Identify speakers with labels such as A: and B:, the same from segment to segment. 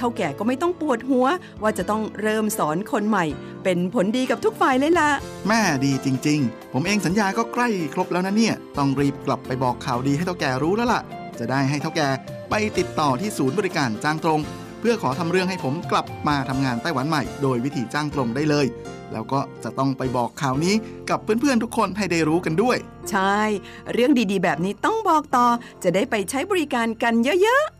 A: เท่าแก่ก็ไม่ต้องปวดหัว ว่าจะต้องเริ่มสอนคนใหม่ เป็นผลดีกับทุกฝ่ายเลยล่ะ
B: แม่ดีจริง ๆ ผมเองสัญญาก็ใกล้ครบแล้วนะเนี่ย ต้องรีบกลับไปบอกข่าวดีให้เท่าแก่รู้แล้วล่ะ จะได้ให้เท่าแก่ไปติดต่อที่ศูนย์บริการจ้างตรง เพื่อขอทำเรื่องให้ผมกลับมาทำงานไต้หวันใหม่ โดยวิธีจ้างตรงได้เลยแล้วก็จะต้องไปบอกข่าวนี้กับเพื่อนๆทุกคนให้ได้รู้กันด้วย
A: ใช่ เรื่องดีๆ แบบนี้ต้องบอกต่อ จะได้ไปใช้บริการกันเยอะๆ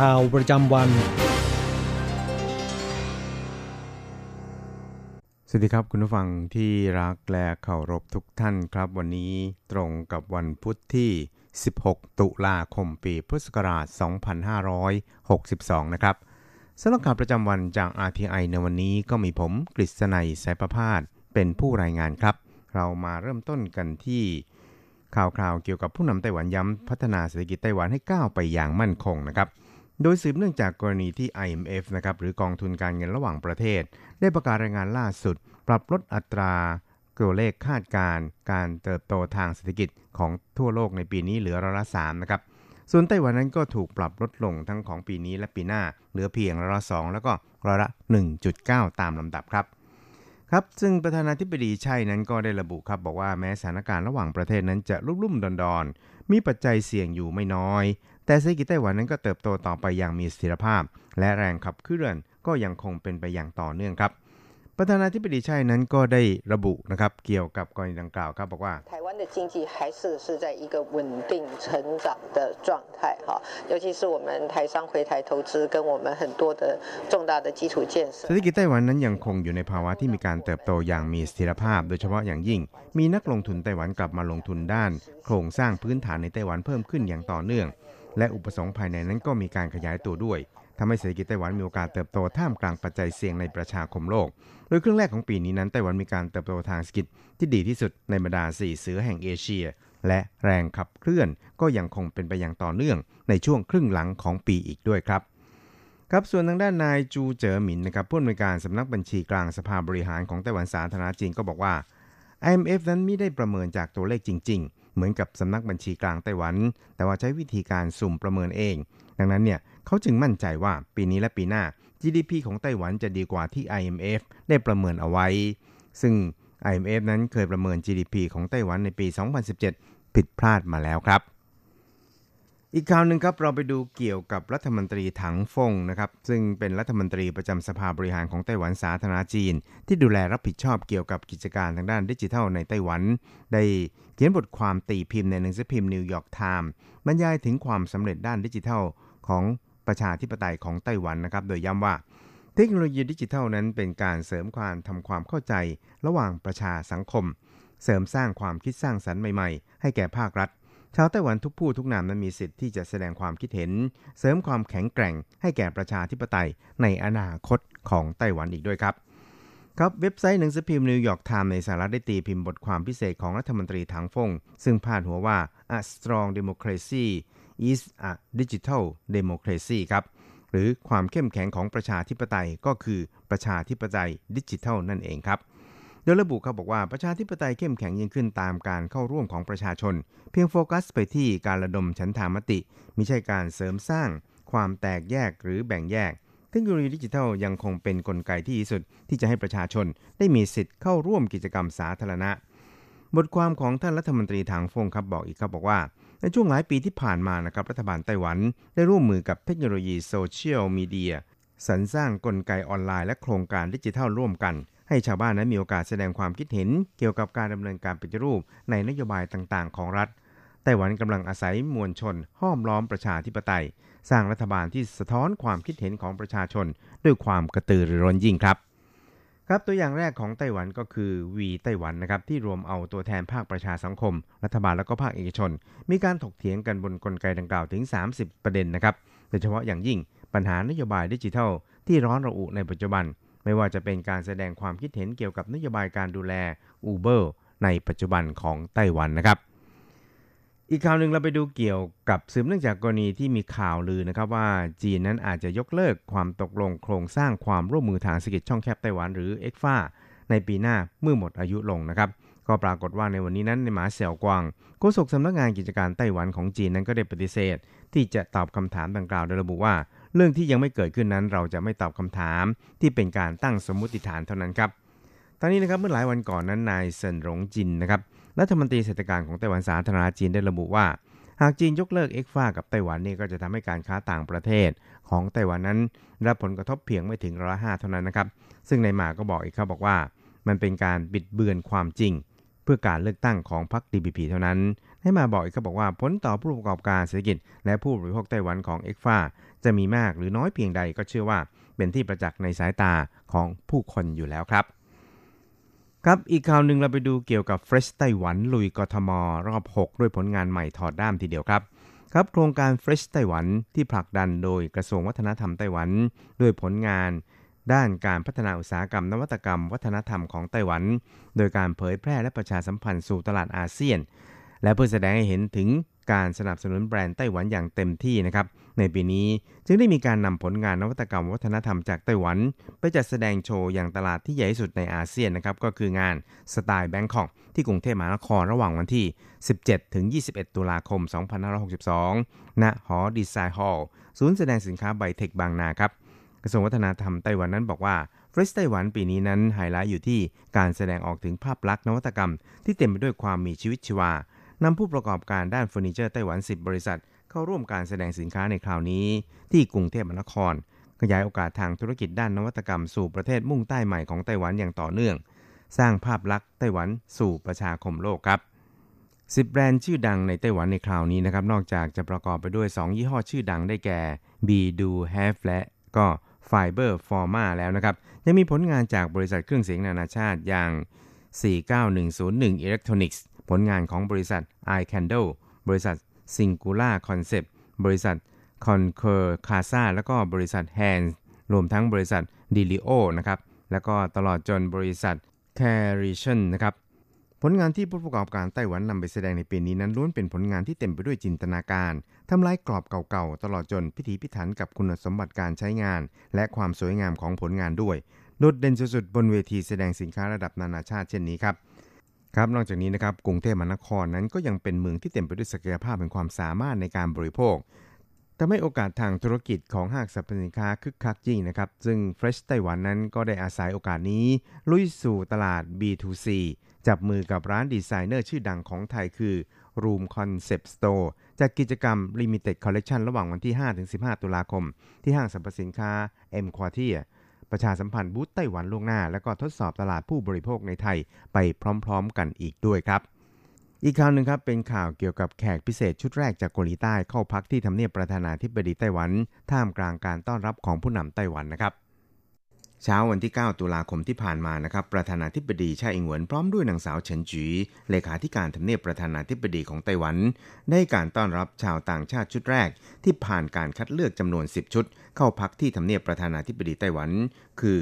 C: ข่าวประจำวัน
D: สวัสดีครับคุณผู้ฟังที่รักและเคารพทุกท่านครับ วันนี้ตรงกับวันพุทธที่ 16 ตุลาคมปีพุทธศักราช 2562 นะครับสำหรับข่าวประจำวันจาก RTI ในวันนี้ก็มีผมกฤษณัยสายประพาสเป็นผู้รายงานครับ เรามาเริ่มต้นกันที่ข่าวคราวเกี่ยวกับผู้นำไต้หวันย้ำพัฒนาเศรษฐกิจไต้หวันให้ก้าวไปอย่างมั่นคงนะครับ โดยสืบเนื่องจากกรณีที่ IMF นะครับหรือกองทุนการเงินระหว่างประเทศ ได้ประกาศรายงานล่าสุด ปรับลดอัตราตัวเลขคาดการณ์การเติบโตทางเศรษฐกิจของทั่วโลกในปีนี้เหลือร้อยละสามนะครับ ส่วนไต้หวันนั้นก็ถูกปรับลดลงทั้งของปีนี้และปีหน้า เหลือเพียงร้อยละสองแล้วก็ร้อยละ 1.9 ตามลำดับครับครับซึ่งประธานาธิบดีชัยนั้นก็ได้ระบุครับบอกว่าแม้สถานการณ์ระหว่างประเทศนั้นจะรุ่มๆดอนๆ มีปัจจัยเสี่ยงอยู่ไม่น้อย แต่เศรษฐกิจไต้หวันนั้นก็เติบโตต่อไปอย่างมีเสถียรภาพ และแรงขับเคลื่อนก็ยังคงเป็นไปอย่างต่อเนื่องครับประธานาธิบดีชัยนั้นก็ได้ระบุนะครับเกี่ยวกับกรณีดังกล่าวครับบอกว่า
E: 台湾的经济还是是在一个稳定成长的状态哈，尤其是我们台商回台投资跟我们很多的重大的基础建设。
D: เศรษฐกิจไต้หวันนั้นยังคงอยู่ในภาวะที่มีการเติบโตอย่างมีเสถียรภาพ โดยเฉพาะอย่างยิ่ง มีนักลงทุนไต้หวันกลับมาลงทุนด้าน โครงสร้างพื้นฐานในไต้หวันเพิ่มขึ้นอย่างต่อเนื่อง และอุปสงค์ภายในนั้นก็มีการขยายตัวด้วยทำให้เศรษฐกิจไต้หวันมีโอกาสเติบโตท่ามกลางปัจจัยเสี่ยงในประชาคมโลก โดยครึ่งแรกของปีนี้นั้นไต้หวันมีการเติบโตทางเศรษฐกิจที่ดีที่สุดในบรรดาสี่เสือแห่งเอเชีย และแรงขับเคลื่อนก็ยังคงเป็นไปอย่างต่อเนื่องในช่วงครึ่งหลังของปีอีกด้วยครับครับส่วนทางด้านนายจูเจ๋อหมินนะครับผู้อำนวยการสำนักบัญชีกลางสภาบริหารของไต้หวันสาธารณจีนก็บอกว่า IMF นั้นไม่ได้ประเมินจากตัวเลขจริงๆ เหมือนกับสำนักบัญชีกลางไต้หวัน แต่ว่าใช้วิธีการสุ่มประเมินเอง ดังนั้นเนี่ยเขาจึงมั่นใจว่าปีนี้และปีหน้า GDP ของไต้หวันจะดีกว่าที่ IMF ได้ประเมินเอาไว้ ซึ่ง IMF นั้นเคยประเมิน GDP ของไต้หวันในปี 2017 ผิดพลาดมาแล้วครับ อีกข่าวหนึ่งครับเราไปดูเกี่ยวกับรัฐมนตรีถังฟงนะครับซึ่งเป็นรัฐมนตรีประจำสภาบริหารของไต้หวันสาธารณจีน ที่ดูแลรับผิดชอบเกี่ยวกับกิจการทางด้านดิจิทัลในไต้หวัน ได้เขียนบทความตีพิมพ์ในหนังสือพิมพ์นิวยอร์กไทม์บรรยายถึงความสำเร็จด้านดิจิทัลของประชาธิปไตยของไต้หวันนะครับโดยย้ำว่าเทคโนโลยีดิจิทัลนั้นเป็นการเสริมความทำความเข้าใจ ระหว่างประชาสังคม เสริมสร้างความคิดสร้างสรรค์ใหม่ ๆ ให้แก่ภาครัฐ ชาวไต้หวันทุกผู้ทุกนามนั้นมีสิทธิ์ที่จะแสดงความคิดเห็น เสริมความแข็งแกร่งให้แก่ประชาธิปไตยในอนาคตของไต้หวันอีกด้วยครับครับเว็บไซต์หนังสือพิมพ์นิวยอร์กไทม์ในสหรัฐได้ตีพิมพ์บทความพิเศษของรัฐมนตรีถังฟง ซึ่งพาดหัวว่า A Strong Democracy is a Digital Democracy ครับหรือความเข้มแข็งของประชาธิปไตยก็คือประชาธิปไตยดิจิทัลนั่นเองครับ โดยระบุเขาบอกว่าประชาธิปไตยเข้มแข็งยิ่งขึ้นตามการเข้าร่วมของประชาชน เพียงโฟกัสไปที่การระดมฉันทามติไม่ใช่การเสริมสร้าง ความแตกแยกหรือแบ่งแยก เทคโนโลยีดิจิทัลยังคงเป็นกลไกที่ดีสุดที่จะให้ประชาชนได้มีสิทธิ์เข้าร่วมกิจกรรมสาธารณะ บทความของท่านรัฐมนตรีถังฟงครับบอกอีกครับบอกว่าในช่วงหลายปีที่ผ่านมานะครับรัฐบาลไต้หวันได้ร่วมมือกับเทคโนโลยีโซเชียลมีเดียสรรสร้างกลไกออนไลน์และโครงการดิจิทัลร่วมกัน ให้ชาวบ้านนั้นมีโอกาสแสดงความคิดเห็นเกี่ยวกับการดำเนินการปฏิรูปในนโยบายต่างๆ ของรัฐไต้หวันกำลังอาศัยมวลชน ห้อมล้อมประชาธิปไตย สร้างรัฐบาลที่สะท้อนความคิดเห็นของประชาชน ด้วยความกระตือรือร้นยิ่งครับ ครับตัวอย่างแรกของไต้หวันก็คือวีไต้หวันนะครับที่รวมเอาตัวแทนภาคประชาสังคม รัฐบาลและก็ภาคเอกชน มีการถกเถียงกันบนกลไกดังกล่าวถึง 30 ประเด็นนะครับโดยเฉพาะอย่างยิ่งปัญหานโยบายดิจิทัล ที่ร้อนระอุในปัจจุบัน ไม่ว่าจะเป็นการแสดงความคิดเห็นเกี่ยวกับนโยบายการดูแล Uber ในปัจจุบันของไต้หวันนะครับ อีกข่าวหนึ่งเราไปดูเกี่ยวกับสืบเนื่องจากกรณีที่มีข่าวลือนะครับว่าจีนนั้นอาจจะยกเลิกความตกลงโครงสร้างความร่วมมือทางเศรษฐกิจช่องแคบไต้หวันหรือเอ็กฟาในปีหน้าเมื่อหมดอายุลงนะครับ ก็ปรากฏว่าในวันนี้นั้นในหมาเสี่ยวกวางโฆษกสำนักงานกิจการไต้หวันของจีนนั้นก็ได้ปฏิเสธ ที่จะตอบคำถามดังกล่าวโดยระบุว่า เรื่องที่ยังไม่เกิดขึ้นนั้นเราจะไม่ตอบคำถามที่เป็นการตั้งสมมติฐานเท่านั้นครับตอนนี้นะครับเมื่อหลายวันก่อนนั้นนายเซินหลงจินนะครับรัฐมนตรีเศรษฐการของไต้หวันสาธารณจีนได้ระบุว่า หากจีนยกเลิกเอ็กฟ้ากับไต้หวันนี่ก็จะทำให้การค้าต่างประเทศ ของไต้หวันนั้นรับผลกระทบเพียงไม่ถึงร้อยห้าเท่านั้นนะครับ ซึ่งในหมาก็บอกอีกครับบอกว่า มันเป็นการบิดเบือนความจริง เพื่อการเลือกตั้งของพรรค DPP เท่านั้น ให้มาบอกอีกครับอกว่าผลต่อผู้ประกอบการเศรษฐกิจ และผู้บริโภคไต้หวันของเอ็กฟ้าจะมีมากหรือน้อยเพียงใดก็เชื่อว่าเป็นที่ประจักษ์ในสายตาของผู้คนอยู่แล้วครับ ครับอีกข่าวหนึ่งเราไปดูเกี่ยวกับ Fresh Taiwan ลุยกทมรอบ 6 ด้วยผลงานใหม่ถอดด้ามทีเดียวครับครับโครงการ Fresh Taiwan ที่ผลักดันโดยกระทรวงวัฒนธรรมไต้หวัน ด้วยผลงาน ด้านการพัฒนาอุตสาหกรรมนวัตกรรม วัฒนธรรมของไต้หวัน โดยการเผยแพร่และประชาสัมพันธ์สู่ตลาดอาเซียน และเพื่อแสดงให้เห็นถึงการสนับสนุนแบรนด์ไต้หวันอย่างเต็มที่นะครับในปีนี้จึงได้มีการนำผลงานนวัตกรรมวัฒนธรรมจากไต้หวัน ไปจัดแสดงโชว์อย่างตลาดที่ใหญ่ที่สุดในอาเซียนนะครับก็คืองาน Style Bangkok ที่กรุงเทพมหานครระหว่างวันที่ 17 ถึง 21 ตุลาคม 2562 ณ หอ Design Hall ศูนย์แสดงสินค้าไบเทคบางนาครับกระทรวงวัฒนธรรมไต้หวันนั้นบอกว่า Fresh Taiwan ปีนี้นั้นไฮไลท์อยู่ที่การแสดงออกถึงภาพลักษณ์นวัตกรรม ที่เต็มไปด้วยความมีชีวิตชีวา นำผู้ประกอบการด้านเฟอร์นิเจอร์ไต้หวัน 10 บริษัท เข้าร่วมการแสดงสินค้าในคราวนี้ ที่กรุงเทพมหานคร ขยายโอกาสทางธุรกิจด้านนวัตกรรมสู่ประเทศมุ่งใต้ใหม่ของไต้หวันอย่างต่อเนื่อง สร้างภาพลักษณ์ไต้หวันสู่ประชาคมโลกครับ10แบรนด์ชื่อดังในไต้หวันในคราวนี้นะครับนอกจากจะประกอบไปด้วย 2 ยี่ห้อชื่อดังได้แก่ B Do Have และก็ Fiber Forma แล้วนะครับยังมีผลงานจากบริษัทเครื่องเสียงนานาชาติอย่าง 49101 Electronics ผลงานของบริษัท iCandle บริษัท Singular Concept บริษัท Concur Casa แล้วก็บริษัท Hands รวมทั้งบริษัท d i l i o นะครับ แล้วก็ตลอดจนบริษัท c a r i t i o n นะครับผลงานที่ผู้ประกอบการไต้หวันนำไปแสดงในปีนี้นั้นล้วนเป็นผลงานที่เต็มไปด้วยจินตนาการทำลายกรอบเก่าๆ ตลอดจนพิถีพิถันกับคุณสมบัติการใช้งาน และความสวยงามของผลงานด้วย โดดเด่นสุดๆบนเวทีแสดงสินค้าระดับนานาชาติเช่นนี้ครับ ครับนอกจากนี้นะครับกรุงเทพมหานครนั้นก็ยังเป็นเมืองที่เต็มไปด้วยศักยภาพแห่งความสามารถในการบริโภคทำให้โอกาสทางธุรกิจของห้างสรรพสินค้าคึกคักยิ่งนะครับ ซึ่ง Fresh ไต้หวันนั้นก็ได้อาศัยโอกาสนี้ ลุยสู่ตลาด B2C จับมือกับร้านดีไซเนอร์ชื่อดังของไทยคือ Room Concept Store จากกิจกรรม Limited Collection ระหว่างวันที่ 5-15 ตุลาคม ที่ห้างสรรพสินค้า M Quartier ประชาสัมพันธ์บูธไต้หวันล่วงหน้า แล้วก็ทดสอบตลาดผู้บริโภคในไทยไปพร้อมๆ กันอีกด้วยครับ อีกข่าวหนึ่งครับเป็นข่าวเกี่ยวกับแขกพิเศษชุดแรกจากเกาหลีใต้เข้าพักที่ทำเนียบประธานาธิบดีไต้หวัน ท่ามกลางการต้อนรับของผู้นำไต้หวันนะครับ เช้าวันที่ 9 ตุลาคมที่ผ่านมานะครับ ประธานาธิบดีชาอิงเหวินพร้อมด้วยนางสาวเฉินจีเลขาธิการทำเนียบประธานาธิบดีของไต้หวัน ได้การต้อนรับชาวต่างชาติชุดแรก ที่ผ่านการคัดเลือกจำนวน 10 ชุด เข้าพักที่ทำเนียบประธานาธิบดีไต้หวัน คือ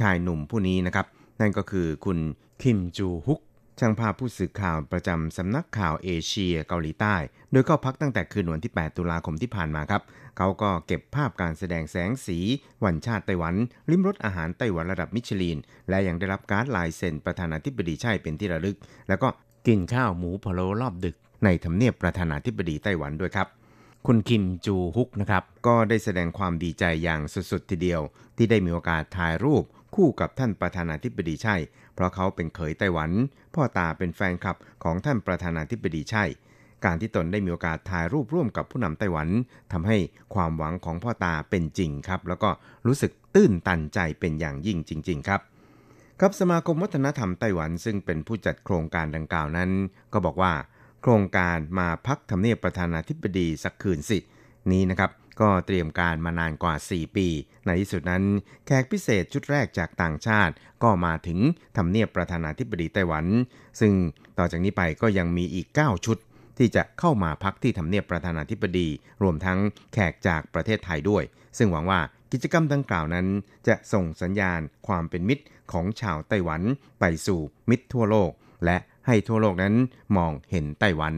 D: ชายหนุ่มผู้นี้นะครับ นั่นก็คือคุณคิมจูฮุก ช่างภาพผู้สื่อข่าวประจำสำนักข่าวเอเชียเกาหลีใต้ โดยเข้าพักตั้งแต่คืนวันที่ 8 ตุลาคมที่ผ่านมาครับ เขาก็เก็บภาพการแสดงแสงสีวันชาติไต้หวันริมรสอาหารไต้หวันระดับมิชลิน และยังได้รับการ์ดลายเซ็นประธานาธิบดีใช่เป็นที่ระลึก แล้วก็กินข้าวหมูพะโล้รอบดึก ในทำเนียบประธานาธิบดีไต้หวันด้วยครับคุณคิมจูฮุกนะครับ ก็ได้แสดงความดีใจอย่างสุดๆทีเดียว ที่ได้มีโอกาสถ่ายรูปคู่กับท่านประธานาธิบดีใช่ เพราะเขาเป็นเขยไต้หวัน พ่อตาเป็นแฟนคลับของท่านประธานาธิบดีใช่ การที่ตนได้มีโอกาสถ่ายรูปร่วมกับผู้นำไต้หวันทำให้ความหวังของพ่อตาเป็นจริงครับ แล้วก็รู้สึกตื้นตันใจเป็นอย่างยิ่งจริง ๆ ครับครับสมาคมวัฒนธรรมไต้หวันซึ่งเป็นผู้จัดโครงการดังกล่าวนั้น ก็บอกว่า โครงการมาพักทำเนียบประธานาธิบดีสักคืนสิ นี้นะครับ ก็เตรียมการมานานกว่า 4 ปี ในที่สุดนั้นแขกพิเศษชุดแรกจากต่างชาติ ก็มาถึงทำเนียบประธานาธิบดีไต้หวัน ซึ่งต่อจากนี้ไปก็ยังมีอีก 9 ชุด ที่จะเข้ามาพักที่ทำเนียบประธานาธิบดี รวมทั้งแขกจากประเทศไทยด้วย ซึ่งหวังว่ากิจกรรมดังกล่าวนั้น จะส่งสัญญาณความเป็นมิตรของชาวไต้หวัน ไปสู่มิตรทั่วโลก และให้ทั่วโลกนั้นมองเห็นไต้หวัน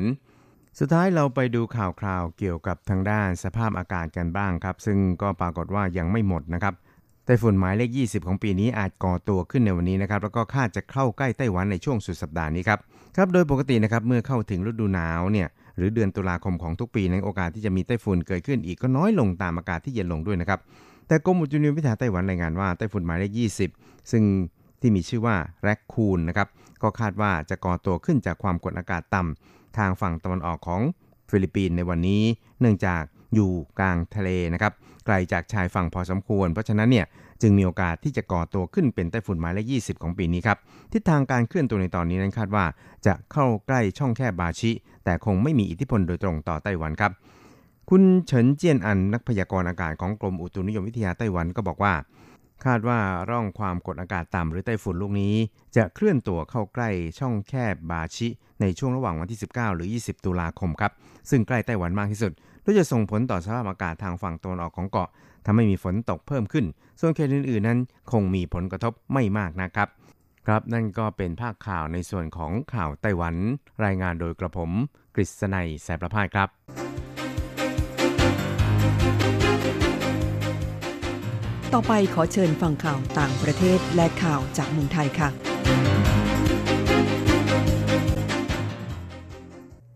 D: สุดท้ายเราไปดูข่าวคราวเกี่ยวกับทางด้านสภาพอากาศกันบ้างครับ ซึ่งก็ปรากฏว่ายังไม่หมดนะครับไต้ฝุ่นหมายเลข 20 ของปีนี้อาจก่อตัวขึ้นในวันนี้นะครับ แล้วก็คาดจะเข้าใกล้ไต้หวันในช่วงสุดสัปดาห์นี้ครับครับ โดยปกตินะครับเมื่อเข้าถึงฤดูหนาวเนี่ยหรือเดือนตุลาคมของทุกปีนั้นโอกาสที่จะมีไต้ฝุ่นเกิดขึ้นอีกก็น้อยลงตามอากาศที่เย็นลงด้วยนะครับ แต่กรมอุตุนิยมวิทยาไต้หวันรายงานว่าไต้ฝุ่นหมายเลข 20 ซึ่งที่มีชื่อว่าแรคคูนนะครับก็คาดว่าจะก่อตัวขึ้นจากความกดอากาศต่ำ ทางฝั่งตะวันออกของฟิลิปปินส์ในวันนี้ เนื่องจากอยู่กลางทะเลนะครับไกลจากชายฝั่งพอสมควร เพราะฉะนั้นเนี่ยจึงมีโอกาสที่จะก่อตัวขึ้นเป็นไต้ฝุ่นหมายเลข 20 ของปีนี้ครับ ทิศทางการเคลื่อนตัวในตอนนี้นั้นคาดว่า จะเข้าใกล้ช่องแคบบาชิ แต่คงไม่มีอิทธิพลโดยตรงต่อไต้หวันครับ คุณเฉินเจียนอันนักพยากรณ์อากาศของกรมอุตุนิยมวิทยาไต้หวันก็บอกว่า คาดว่าร่องความกดอากาศต่ำหรือไต้ฝุ่นลูกนี้ จะเคลื่อนตัวเข้าใกล้ช่องแคบบาชิ ในช่วงระหว่างวันที่ 19 หรือ 20 ตุลาคมครับ ซึ่งใกล้ไต้หวันมากที่สุดโดยจะส่งผลต่อสภาพอากาศทางฝั่งตะวันออกของเกาะทำให้มีฝนตกเพิ่มขึ้น ส่วนเขตอื่นๆนั้น คงมีผลกระทบไม่มากนะครับ ครับนั่นก็เป็นภาคข่าวในส่วนของข่าวไต้หวัน รายงานโดยกระผมกฤษณัยแสบประพาครับ
A: ต่อไปขอเชิญฟังข่าวต่างประเทศและข่าวจากเมืองไทยค่ะ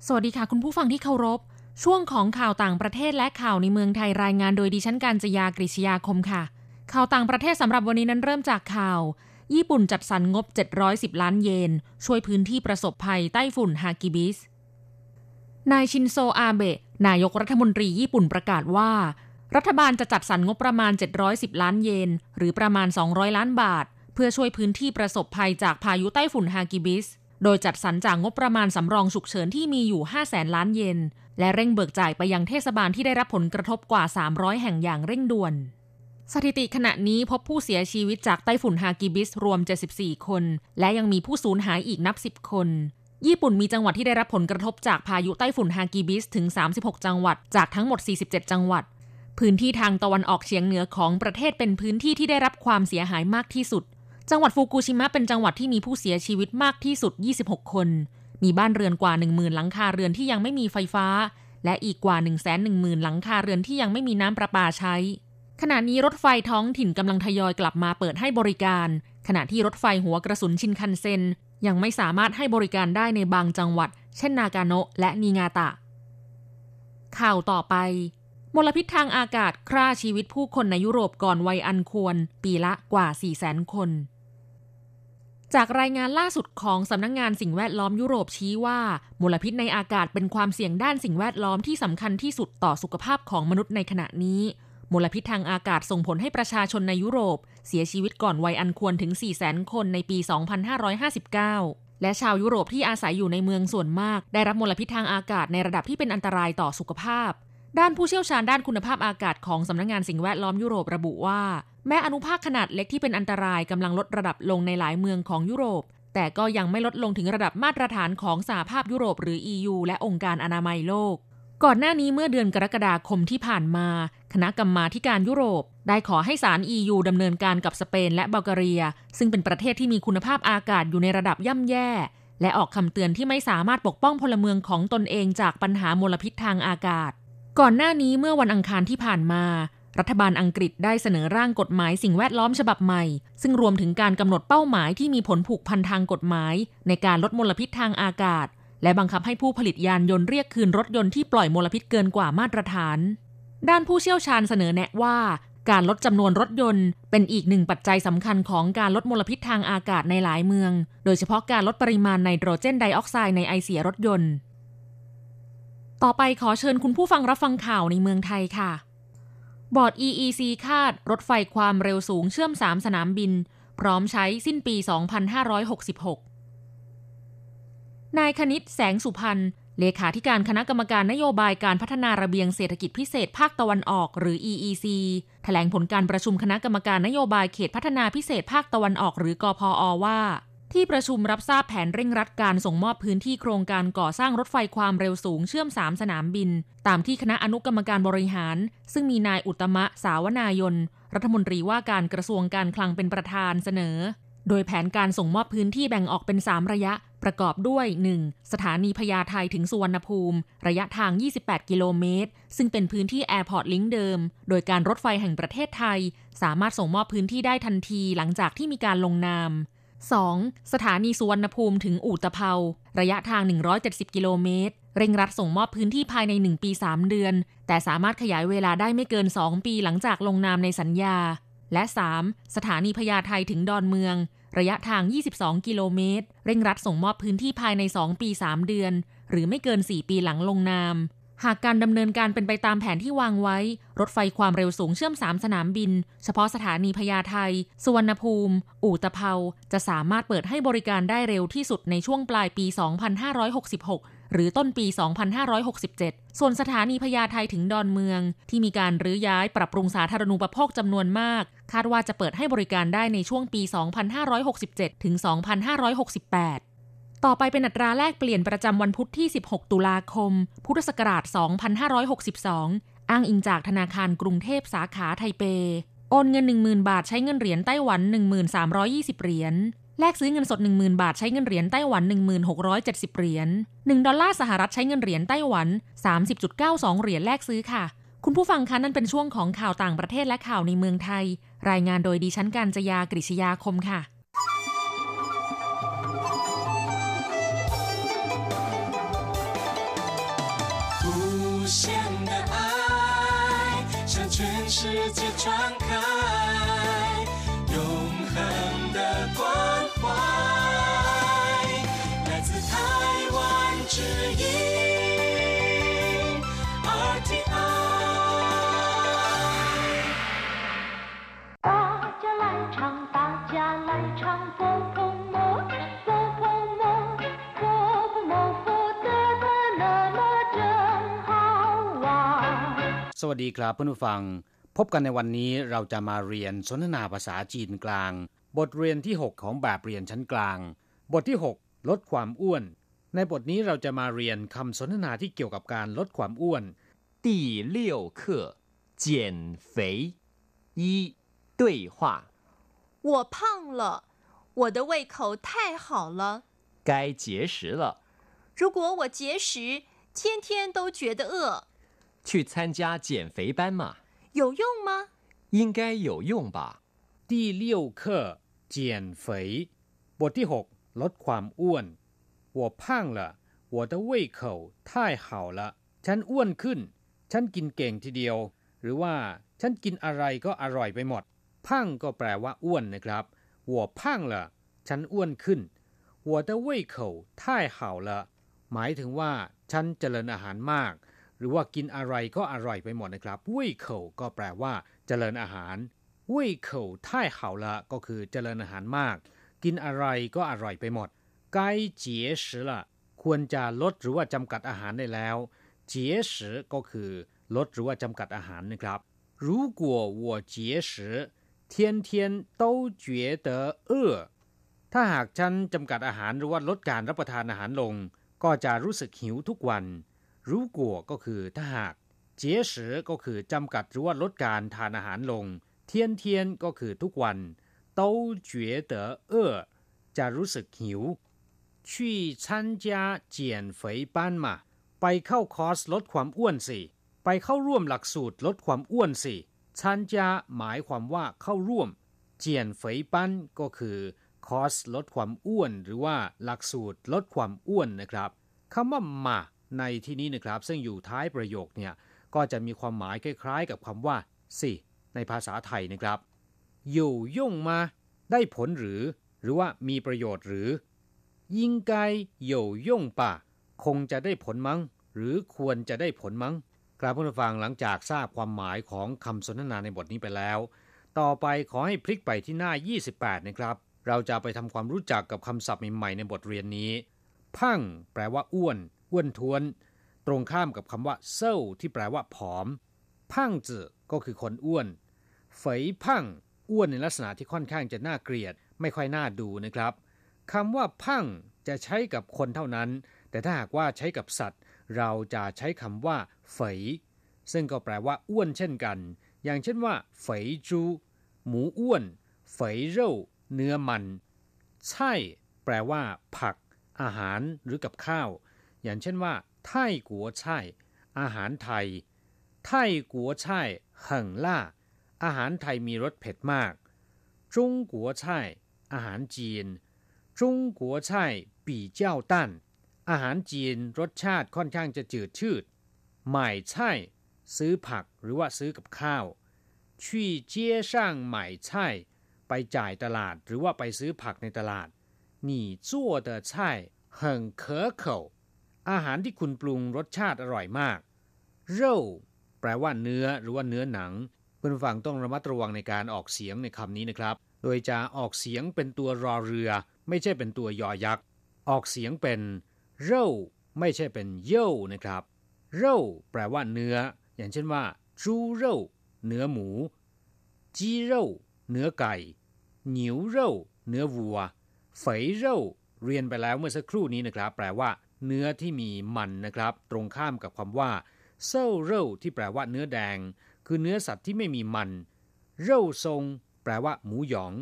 F: สวัสดีค่ะคุณผู้ฟังที่เคารพ ช่วงของข่าวต่างประเทศและข่าวในเมืองไทยรายงานโดยดิฉันการจยากริชยาคมค่ะ ข่าวต่างประเทศสำหรับวันนี้นั้นเริ่มจากข่าว ญี่ปุ่นจัดสรรงบ 710 ล้านเยน ช่วยพื้นที่ประสบภัยใต้ฝุ่นฮากิบิส นายชินโซอาเบะนายกรัฐมนตรีญี่ปุ่นประกาศว่า รัฐบาลจะจัดสรรงบประมาณ 710 ล้านเยน หรือประมาณ 200 ล้านบาท เพื่อช่วยพื้นที่ประสบภัยจากพายุใต้ฝุ่นฮากิบิส โดยจัดสรรจากงบประมาณสำรองฉุกเฉินที่มีอยู่ 5 0 0แสนล้านเยน และเร่งเบิกจ่ายไปยังเทศบาลที่ได้รับผลกระทบกว่า 300 แห่งอย่างเร่งด่วน สถิติขณะนี้พบผู้เสียชีวิตจากไต้ฝุ่นฮากิบิสรวม 74 คน และยังมีผู้สูญหายอีกนับ 10 คนญี่ปุ่นมีจังหวัดที่ได้รับผลกระทบจากพายุไต้ฝุ่นฮากิบิสถึง 36 จังหวัด จากทั้งหมด 47 จังหวัด พื้นที่ทางตะวันออกเฉียงเหนือของประเทศเป็นพื้นที่ที่ได้รับความเสียหายมากที่สุด จังหวัดฟูกุชิมะเป็นจังหวัดที่มีผู้เสียชีวิตมากที่สุด 26 คน มีบ้านเรือนกว่า 10,000 หลังคาเรือนที่ยังไม่มีไฟฟ้า และอีกกว่า 110,000 หลังคาเรือนที่ยังไม่มีน้ำประปาใช้ ขณะนี้รถไฟท้องถิ่นกำลังทยอยกลับมาเปิดให้บริการ ขณะที่รถไฟหัวกระสุนชินคันเซ็นยังไม่สามารถให้บริการได้ในบางจังหวัด เช่นนากาโนะและนิงาตะ ข่าวต่อไป มลพิษทางอากาศฆ่าชีวิตผู้คนในยุโรปก่อนวัยอันควร ปีละกว่า 400,000 คน จากรายงานล่าสุดของสำนักงงานสิ่งแวดล้อมยุโรปชี้ว่า มลพิษในอากาศเป็นความเสี่ยงด้านสิ่งแวดล้อมที่สำคัญที่สุดต่อสุขภาพของมนุษย์ในขณะนี้มลพิษทางอากาศส่งผลให้ประชาชนในยุโรป เสียชีวิตก่อนวัยอันควรถึง 400,000 คนในปี 2559 และชาวยุโรปที่อาศัยอยู่ในเมืองส่วนมาก ได้รับมลพิษทางอากาศในระดับที่เป็นอันตรายต่อสุขภาพ ด้านผู้เชี่ยวชาญด้านคุณภาพอากาศของสำนักงงานสิ่งแวดล้อมยุโรประบุว่า แม้อนุภาคขนาดเล็กที่เป็นอันตรายกำลังลดระดับลงในหลายเมืองของยุโรป แต่ก็ยังไม่ลดลงถึงระดับมาตรฐานของสหภาพยุโรปหรือ EU และองค์การอนามัยโลก ก่อนหน้านี้เมื่อเดือนกรกฎาคมที่ผ่านมา คณะกรรมาการยุโรป ได้ขอให้ศาล EU ดำเนินการกับสเปนและบัลแกเรีย ซึ่งเป็นประเทศที่มีคุณภาพอากาศอยู่ในระดับย่ำแย่ และออกคำเตือนที่ไม่สามารถปกป้องพลเมืองของตนเองจากปัญหามลพิษทางอากาศ ก่อนหน้านี้เมื่อวันอังคารที่ผ่านมา รัฐบาลอังกฤษได้เสนอร่างกฎหมายสิ่งแวดล้อมฉบับใหม่ ซึ่งรวมถึงการกำหนดเป้าหมายที่มีผลผูกพันทางกฎหมาย ในการลดมลพิษทางอากาศ และบังคับให้ผู้ผลิตยานยนต์เรียกคืนรถยนต์ที่ปล่อยมลพิษเกินกว่ามาตรฐาน ด้านผู้เชี่ยวชาญเสนอแนะว่า การลดจำนวนรถยนต์ เป็นอีกหนึ่งปัจจัยสำคัญของการลดมลพิษทางอากาศในหลายเมือง โดยเฉพาะการลดปริมาณไนโตรเจนไดออกไซด์ในไอเสียรถยนต์ ต่อไปขอเชิญคุณผู้ฟังรับฟังข่าวในเมืองไทยค่ะ บอร์ด EEC คาดรถไฟความเร็วสูงเชื่อม 3 สนามบิน พร้อมใช้สิ้นปี 2566 นายคณิตแสงสุพรรณเลขาธิการคณะกรรมการนโยบายการพัฒนาระเบียงเศรษฐกิจพิเศษภาคตะวันออก หรือ EEC แถลงผลการประชุมคณะกรรมการนโยบายเขตพัฒนาพิเศษภาคตะวันออก หรือกพอว่า ที่ประชุมรับทราบแผนเร่งรัดการส่งมอบพื้นที่โครงการก่อสร้างรถไฟความเร็วสูงเชื่อม 3 สนามบิน ตามที่คณะอนุกรรมการบริหาร ซึ่งมีนายอุตตมะสาวนายน รัฐมนตรีว่าการกระทรวงการคลังเป็นประธานเสนอ โดยแผนการส่งมอบพื้นที่แบ่งออกเป็น 3 ระยะ ประกอบด้วย 1. สถานีพญาไทถึงสุวรรณภูมิ ระยะทาง 28 กิโลเมตร ซึ่งเป็นพื้นที่ Airport Link เดิม โดยการรถไฟแห่งประเทศไทย สามารถส่งมอบพื้นที่ได้ทันทีหลังจากที่มีการลงนาม 2. สถานีสุวรรณภูมิถึงอู่ตะเภา ระยะทาง 170 กิโลเมตร เร่งรัดส่งมอบพื้นที่ภายใน 1 ปี 3 เดือน แต่สามารถขยายเวลาได้ไม่เกิน 2 ปีหลังจากลงนามในสัญญา และ 3. สถานีพญาไทถึงดอนเมือง ระยะทาง 22 กิโลเมตร เร่งรัดส่งมอบพื้นที่ภายใน 2 ปี 3 เดือน หรือไม่เกิน 4 ปีหลังลงนาม หากการดำเนินการเป็นไปตามแผนที่วางไว้ รถไฟความเร็วสูงเชื่อม 3 สนามบิน เฉพาะสถานีพญาไทสุวรรณภูมิ อู่ตะเภาจะสามารถเปิดให้บริการได้เร็วที่สุดในช่วงปลายปี 2566 หรือต้นปี 2567 ส่วนสถานีพญาไทถึงดอนเมือง ที่มีการรื้อย้ายปรับปรุงสาธารณูปโภคจำนวนมาก คาดว่าจะเปิดให้บริการได้ในช่วงปี 2567 ถึง 2568 ต่อไปเป็นอัตราแลกเปลี่ยนประจำวันพุธที่ 16 ตุลาคม พุทธศักราช 2562 อ้างอิงจากธนาคารกรุงเทพสาขาไทเป โอนเงิน 10,000 บาทใช้เงินเหรียญไต้หวัน 1320 เหรียญ แลกซื้อเงินสด 10,000 บาทใช้เงินเหรียญไต้หวัน 1670 เหรียญ 1 ดอลลาร์สหรัฐใช้เงินเหรียญไต้หวัน 30.92 เหรียญแลกซื้อค่ะ
G: คุณผู้ฟังคะนั่นเป็นช่วงของข่าวต่างประเทศและข่าวในเมืองไทย รายงานโดยดิฉันการจยากริชยาคมค่ะ
H: สวัสดีครับเพื่อนผู้ฟัง พบกันในวันนี้เราจะมาเรียนสนทนาภาษาจีนกลาง บทเรียนที่ 6 ของแบบเรียนชั้นกลาง บทที่ 6 ลดความอ้วน ในบทนี้เราจะมาเรียนคำสนทนาที่เกี่ยวกับการลดความอ้วน
I: 第六课减肥一对话
J: 我胖了我的胃口太好了
I: 该节食了
J: 如果我节食天天都觉得饿
I: 去参加减肥班嘛？
J: 有用吗？
I: 应该有用吧。
H: 第六课减肥บทที่หกลดความอ้วน我胖了我的胃口太好了ฉันอ้วนขึ้น ฉันกินเก่งทีเดียว หรือว่า ฉันกินอะไรก็อร่อยไปหมดพังก็แปลว่าอ้วนนะครับ我胖了ฉันอ้วนขึ้น我的胃口太好了หมายถึงว่า ฉันเจริญอาหารมาก หรือว่ากินอะไรก็อร่อยไปหมดนะครับเว่ยเข่าก็แปลว่า เจริญอาหารเว่ยเข่าท่ายเข่าละก็คือเจริญอาหารมาก กินอะไรก็อร่อยไปหมด该节食了ควรจะลดหรือว่าจำกัดอาหารได้แล้ว节食ก็คือ ลดหรือว่าจำกัดอาหารนะครับ如果我节食天天都觉得饿ถ้าหากฉันจำกัดอาหารหรือว่าลดการรับประทานอาหารลง ก็จะรู้สึกหิวทุกวัน รู้กัวก็คือถ้าหากเจี๋ยสือก็คือจำกัดหรือว่าลดการทานอาหารลง เทียนเทียนก็คือทุกวันเต้าเจ๋อเต๋อเอ้อจะรู้สึกหิวชี่ชันจาเจียนเฟยป้านมาไปเข้าคอร์สลดความอ้วนสิ ไปเข้าร่วมหลักสูตรลดความอ้วนสิชันจาหมายความว่าเข้าร่วม เจียนเฟยปั้นก็คือคอร์สลดความอ้วน หรือว่าหลักสูตรลดความอ้วนนะครับคำว่ามา ในที่นี้นะครับ ซึ่งอยู่ท้ายประโยคเนี่ยก็จะมีความหมายคล้ายๆ กับคำว่าสิในภาษาไทยนะครับ อยู่ย่งมาได้ผลหรือ หรือว่ามีประโยชน์หรือ ยิงไกอยู่ย่งป่ะคงจะได้ผลมั้ง หรือควรจะได้ผลมั้งกราบผู้ฟังหลังจากทราบความหมายของคำสนทนาในบทนี้ไปแล้ว ต่อไปขอให้พลิกไปที่หน้า 28 นะครับ เราจะไปทำความรู้จักกับคำศัพท์ใหม่ๆในบทเรียนนี้ พังแปลว่าอ้วน อ้วนท้วน ตรงข้ามกับคำว่าเซาที่แปลว่าผอมพังจืก็คือคนอ้วนเฟยพังอ้วนในลักษณะที่ค่อนข้างจะน่าเกลียด ไม่ค่อยน่าดูนะครับคำว่าพังจะใช้กับคนเท่านั้น แต่ถ้าหากว่าใช้กับสัตว์ เราจะใช้คำว่าเฟยซึ่งก็แปลว่าอ้วนเช่นกัน อย่างเช่นว่าเฟยจูหมูอ้วนเฟยเร่เนื้อมันใช่แปลว่า ผัก อาหารหรือกับข้าว อย่างเช่นว่าไทยกัวช่อาหารไทยไทยกัวช่很辣อาหารไทยมีรสเผ็ดมากจงกัวช่อาหารจีนจงกัวช่ปีเจ้าตั้นอาหารจีนรสชาติค่อนข้างจะจืดชืดหม่ใช่ซื้อผักหรือว่าซื้อกับข้าว去街上买菜ไปจ่ายตลาดหรือว่าไปซื้อผักในตลาด你做的菜很可口 อาหารที่คุณปรุงรสชาติอร่อยมากเร่แปลว่าเนื้อหรือว่าเนื้อหนังเพื่อนฟังต้องระมัดระวังในการออกเสียงในคำนี้นะครับ โดยจะออกเสียงเป็นตัวรอเรือ ไม่ใช่เป็นตัวยอยักษ์ ออกเสียงเป็นเร่ไม่ใช่เป็นเย่นะครับเร่แปลว่าเนื้อ อย่างเช่นว่าจูเร่เนื้อหมูจีเร่เนื้อไก่หนิวเร่เนื้อวัวเฟยเร่เรียนไปแล้วเมื่อสักครู่นี้นะครับ แปลว่า เนื้อที่มีมันนะครับ ตรงข้ามกับคำว่าเซลเร่าที่แปลว่าเนื้อแดง คือเนื้อสัตว์ที่ไม่มีมัน เร่าทรง แปลว่า หมูหยอง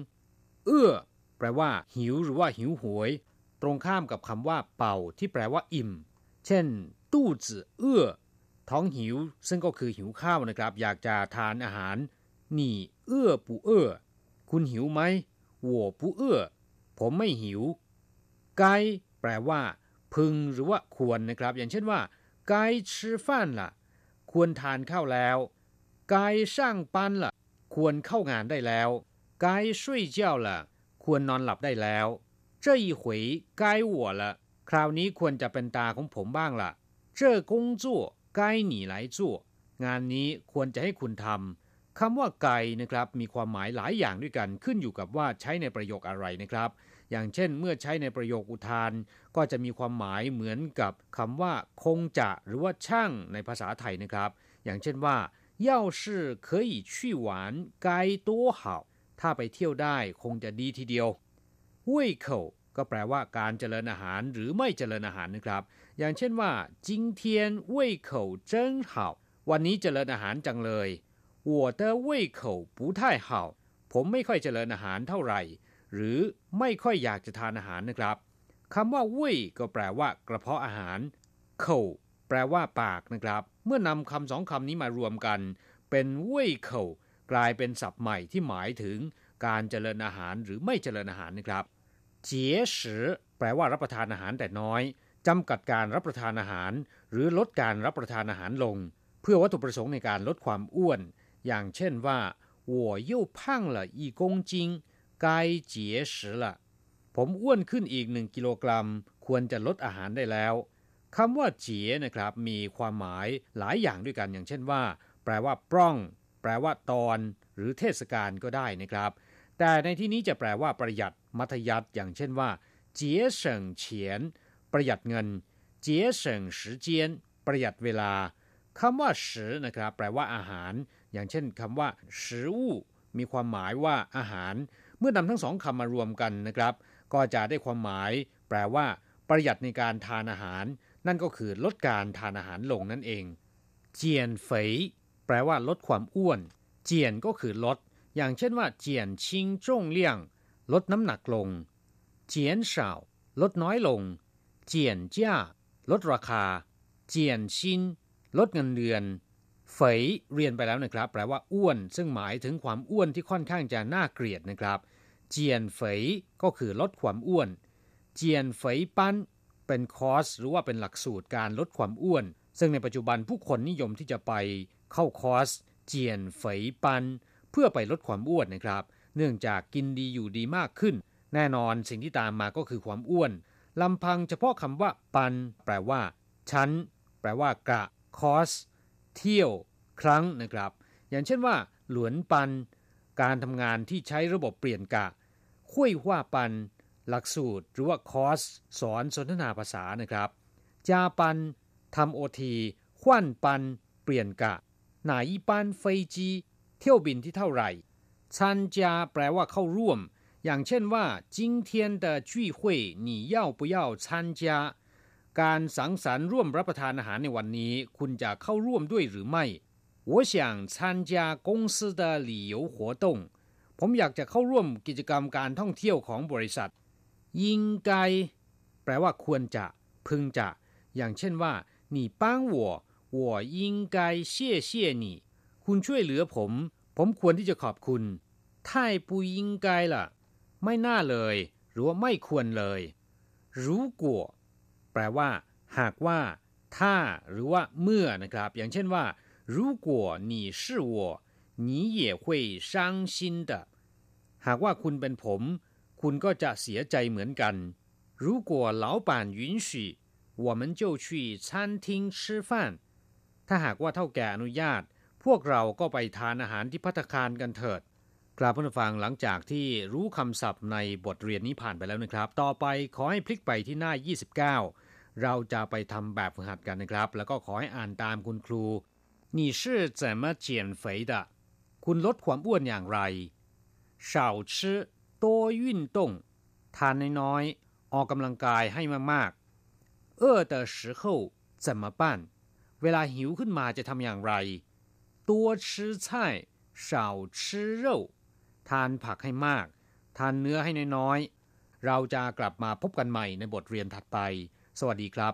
H: เอื้อ แปลว่า หิวหรือว่าหิวหวย ตรงข้ามกับคำว่า เป่า ที่แปลว่า อิ่ม เช่น ตู้จื่อเอื้อ ท้องหิว ซึ่งก็คือหิวข้าวนะครับ อยากจะทานอาหาร นี่ เอื้อปูเอื้อ คุณหิวไหมหัวปูเอื้อ ผมไม่หิว ไกแปลว่า พึงหรือว่าควรนะครับ อย่างเช่นว่า该吃饭了ควรทานข้าวแล้ว该上班了ควรเข้างานได้แล้ว该睡觉了ควรนอนหลับได้แล้ว这一回该我了คราวนี้ควรจะเป็นตาของผมบ้างละ่ะ这工作该你来做งานนี้ควรจะให้คุณทำคำว่าไกนะครับ มีความหมายหลายอย่างด้วยกันขึ้นอยู่กับว่าใช้ในประโยคอะไรนะครับ อย่างเช่น เมื่อใช้ในประโยคอุทาน ก็จะมีความหมายเหมือนกับคำว่า คงจะหรือว่าช่างในภาษาไทยนะครับ อย่างเช่นว่า要是可以去玩该多好ถ้าไปเที่ยวได้คงจะดีทีเดียว胃口ก็แปลว่าการเจริญอาหารหรือไม่เจริญอาหารนะครับ อย่างเช่นว่า今天胃口真好วันนี้เจริญอาหารจังเลย我的胃口不太好ผมไม่ค่อยเจริญอาหารเท่าไหร่ หรือไม่ค่อยอยากจะทานอาหารนะครับคำว่าเว่ยก็แปลว่า กระเพาะอาหารเข่าแปลว่าปากนะครับ เมื่อนำคำสองคำนี้มารวมกัน เป็นเว่ยเข่ากลายเป็นศัพท์ใหม่ที่หมายถึง การเจริญอาหารหรือไม่เจริญอาหารนะครับเจี๋ยสือแปลว่ารับประทานอาหารแต่น้อยจำกัดการรับประทานอาหาร หรือลดการรับประทานอาหารลง เพื่อวัตถุประสงค์ในการลดความอ้วน อย่างเช่นว่า我又胖了一公斤 กายเจี๋ยสืละผมอ้วนขึ้นอีกหนึ่งกิโลกรัม ควรจะลดอาหารได้แล้วคำว่าเจี๋ยนะครับ มีความหมายหลายอย่างด้วยกัน อย่างเช่นว่า แปลว่าปร้อง แปลว่าตอน หรือเทศกาลก็ได้นะครับ แต่ในที่นี้จะแปลว่าประหยัดมัธยัติอย่างเช่นว่า เจี๋ยเฉิงเฉียน ประหยัดเงิน เจี๋ยเฉิงสิเจียน ประหยัดเวลาคำว่าสือนะครับ แปลว่าอาหาร อย่างเช่นคำว่าสิ่มีความหมายว่าอาหาร เมื่อนำทั้งสองคำมารวมกันนะครับ ก็จะได้ความหมายแปลว่า ประหยัดในการทานอาหาร นั่นก็คือลดการทานอาหารลงนั่นเอง เจียนเฟยแปลว่าลดความอ้วน เจียนก็คือลด อย่างเช่นว่า เจียนชิงจงเลี่ยง ลดน้ำหนักลง เจียนเฉาลดน้อยลง เจียนจ้าลดราคา เจียนชินลดเงินเดือน เฟยเรียนไปแล้วนะครับ แปลว่าอ้วน ซึ่งหมายถึงความอ้วนที่ค่อนข้างจะน่าเกลียดนะครับ เจียนเฟยก็คือลดความอ้วน เจียนเฟยปั้นเป็นคอร์สหรือว่าเป็นหลักสูตรการลดความอ้วน ซึ่งในปัจจุบันผู้คนนิยมที่จะไปเข้าคอร์สเจียนเฟยปันเพื่อไปลดความอ้วนนะครับ เนื่องจากกินดีอยู่ดีมากขึ้น แน่นอนสิ่งที่ตามมาก็คือความอ้วนลำพังเฉพาะคำว่าปันแปลว่าชั้น แปลว่ากะคอส เที่ยว ครั้งนะครับ อย่างเช่นว่า หลวนปัน การทำงานที่ใช้ระบบเปลี่ยนกะคุยว่าปัน หลักสูตร หรือว่าคอร์สสอนสนทนาภาษานะครับจาปันทำโอทีขวั่นปัน เปลี่ยนกะหนาอีปันเฟจีเที่ยวบินที่เท่าไหร่ชันจาแปลว่าเข้าร่วม อย่างเช่นว่า今天的聚会你要不要参加การสังสรรค์ร่วมรับประทานอาหารในวันนี้ คุณจะเข้าร่วมด้วยหรือไม่ 我想参加公司的旅游活动ผมอยากจะเข้าร่วมกิจกรรมการท่องเที่ยวของบริษัทยิงไกแปลว่าควรจะ พึงจะ อย่างเช่นว่า你帮我我应该谢谢你คุณช่วยเหลือผม ผมควรที่จะขอบคุณ太不应该了ไม่น่าเลย หรือว่าไม่ควรเลย如果แปลว่า หากว่า ถ้า หรือว่า เมื่อนะครับ อย่างเช่นว่า 如果你是我你也会伤心的หากว่าคุณเป็นผม คุณก็จะเสียใจเหมือนกัน如果老板允许我们就去餐厅吃饭ถ้าหากว่าเท่าแก่อนุญาต พวกเราก็ไปทานอาหารที่พัตคารกันเถิด กราบผู้ฟังหลังจากที่รู้คำศัพท์ในบทเรียนนี้ผ่านไปแล้วนะครับ ต่อไปขอให้พลิกไปที่หน้า 29 เราจะไปทำแบบฝึกหัดกันนะครับ แล้วก็ขอให้อ่านตามคุณครู 你是怎么减肥的คุณลดความอ้วนอย่างไร少吃多运动ทานน้อยๆออกกำลังกายให้มากๆ饿的时候怎么办เวลาหิวขึ้นมาจะทำอย่างไร多吃菜少吃肉ทานผักให้มาก ทานเนื้อให้น้อยๆ เราจะกลับมาพบกันใหม่ในบทเรียนถัดไป สวัสดีครับ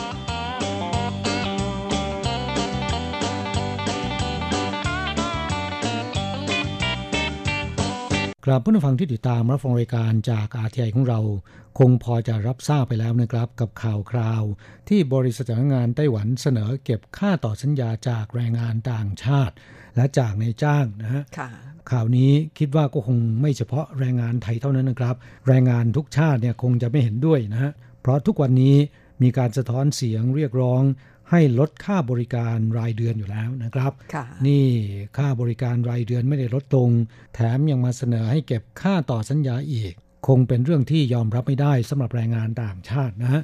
C: กราบผู้ฟังที่ติดตามรับฟังรายการจากอาทีไอของเรา คงพอจะรับทราบไปแล้วนะครับ กับข่าวคราว ที่บริษัทจ้างงานไต้หวันเสนอเก็บค่าต่อสัญญาจากแรงงานต่างชาติ และจากในจ้างนะฮะข่าวนี้คิดว่าก็คงไม่เฉพาะแรงงานไทยเท่านั้นนะครับ แรงงานทุกชาติเนี่ยคงจะไม่เห็นด้วยนะฮะเพราะทุกวันนี้มีการสะท้อนเสียงเรียกร้อง ให้ลดค่าบริการรายเดือนอยู่แล้วนะครับ นี่ค่าบริการรายเดือนไม่ได้ลดลง แถมยังมาเสนอให้เก็บค่าต่อสัญญาอีก คงเป็นเรื่องที่ยอมรับไม่ได้สำหรับแรงงานต่างชาตินะฮะ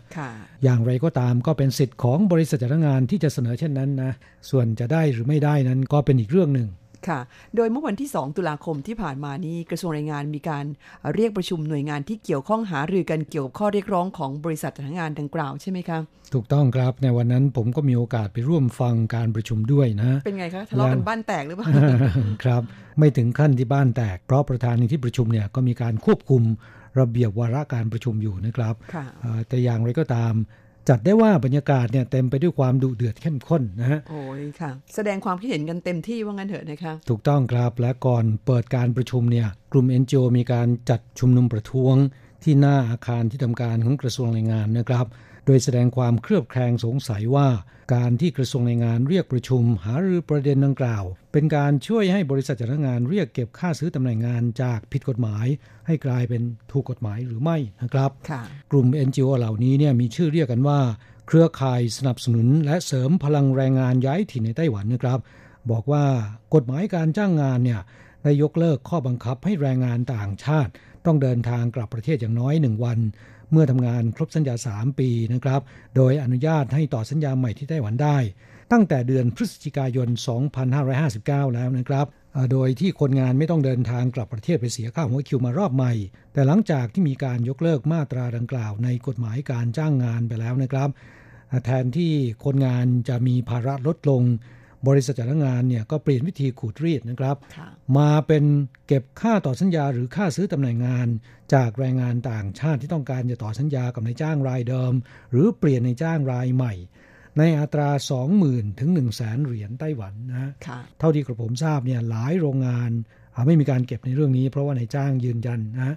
C: อย่างไรก็ตามก็เป็นสิทธิ์ของบริษัทจ้างงานที่จะเสนอเช่นนั้นนะ ส่วนจะได้หรือไม่ได้นั้นก็เป็นอีกเรื่องหนึ่ง
A: ค่ะ โดยเมื่อวันที่ 2 ตุลาคมที่ผ่านมานี้กระทรวงแรงงานมีการเรียกประชุมหน่วยงานที่เกี่ยวข้องหารือกันเกี่ยวกับข้อเรียกร้องของบริษัทจ้างงานดังกล่าวใช่ไหมคะ
C: ถูกต้องครับในวันนั้นผมก็มีโอกาสไปร่วมฟังการประชุมด้วยนะ
A: เป็นไงคะทะเลาะกันบ้านแตกหรือเปล่า
C: ครับ ไม่ถึงขั้นที่บ้านแตก เพราะประธานในที่ประชุมเนี่ยก็มีการควบคุมระเบียบวาระการประชุมอยู่นะครับแต่อย่างไรก็ตาม จัดได้ว่าบรรยากาศเนี่ยเต็มไปด้วยความดุเดือดเข้มข้นนะฮะ
A: โอ้ยค่ะ แสดงความคิดเห็นกันเต็มที่ว่างั้นเถอะนะคะ
C: ถูกต้องครับและก่อนเปิดการประชุมเนี่ยกลุ่ม NGO มีการจัดชุมนุมประท้วงที่หน้าอาคารที่ทำการของกระทรวงแรงงานนะครับ โดยแสดงความเครือบแคลงสงสัยว่าการที่กระทรวงแรงงานเรียกประชุม หารือประเด็นดังกล่าว เป็นการช่วยให้บริษัทจ้างงานเรียกเก็บค่าซื้อตำแหน่งงานจากผิดกฎหมาย ให้กลายเป็นถูกกฎหมายหรือไม่นะครับ กลุ่ม NGO เหล่านี้เนี่ยมีชื่อเรียกกันว่า เครือข่ายสนับสนุน และเสริมพลังแรงงานย้ายถิ่นในไต้หวันนะครับ บอกว่ากฎหมายการจ้างงานเนี่ยได้ยกเลิกข้อบังคับให้แรงงานต่างชาติ ต้องเดินทางกลับประเทศอย่างน้อยหนึ่งวัน เมื่อทำงานครบสัญญา 3 ปีนะครับ โดยอนุญาตให้ต่อสัญญาใหม่ที่ไต้หวันได้ ตั้งแต่เดือนพฤศจิกายน 2559 แล้วนะครับโดยที่คนงานไม่ต้องเดินทางกลับประเทศไปเสียค่าหัวคิวมารอบใหม่ แต่หลังจากที่มีการยกเลิกมาตราดังกล่าวในกฎหมายการจ้างงานไปแล้วนะครับ แทนที่คนงานจะมีภาระลดลง บริษัทจ้างงานเนี่ยก็เปลี่ยนวิธีขูดรีดนะครับ มาเป็นเก็บค่าต่อสัญญาหรือค่าซื้อตำแหน่งงาน จากแรงงานต่างชาติที่ต้องการจะต่อสัญญากับนายจ้างรายเดิม หรือเปลี่ยนในจ้างรายใหม่ ในอัตรา 20,000 ถึง 1 0 0 0 0แสนเหรียญไต้หวันนะเท่าที่กระผมทราบเนี่ยหลายโรงงานไม่มีการเก็บในเรื่องนี้ เพราะว่านายจ้างยืนยันนะ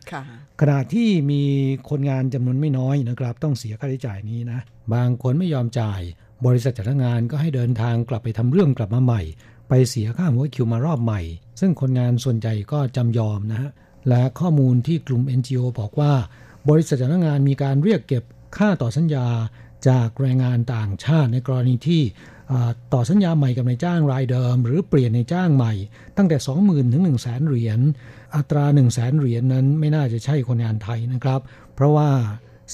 C: ขณะที่มีคนงานจำนวนไม่น้อยนะครับ ต้องเสียค่าใช้จ่ายนี้นะ บางคนไม่ยอมจ่าย บริษัทจ้างานก็ให้เดินทางกลับไปทำเรื่องกลับมาใหม่ ไปเสียค่าหัวคิวมารอบใหม่ ซึ่งคนงานส่วนใหญ่ก็จำยอมนะฮะ และข้อมูลที่กลุ่ม NGO บอกว่า บริษัทจ้างานมีการเรียกเก็บค่าต่อสัญญาจากแรงงานต่างชาติในกรณีที่ต่อสัญญาใหม่กับนายจ้างรายเดิม หรือเปลี่ยนในจ้างใหม่ ตั้งแต่ 20,000 ถึง 1 0 0 0 0แสนเหรียญอัตรา 1 0 0 0 0แสนเหรียญนั้นไม่น่าจะใช่คนงานไทยนะครับ เพราะว่า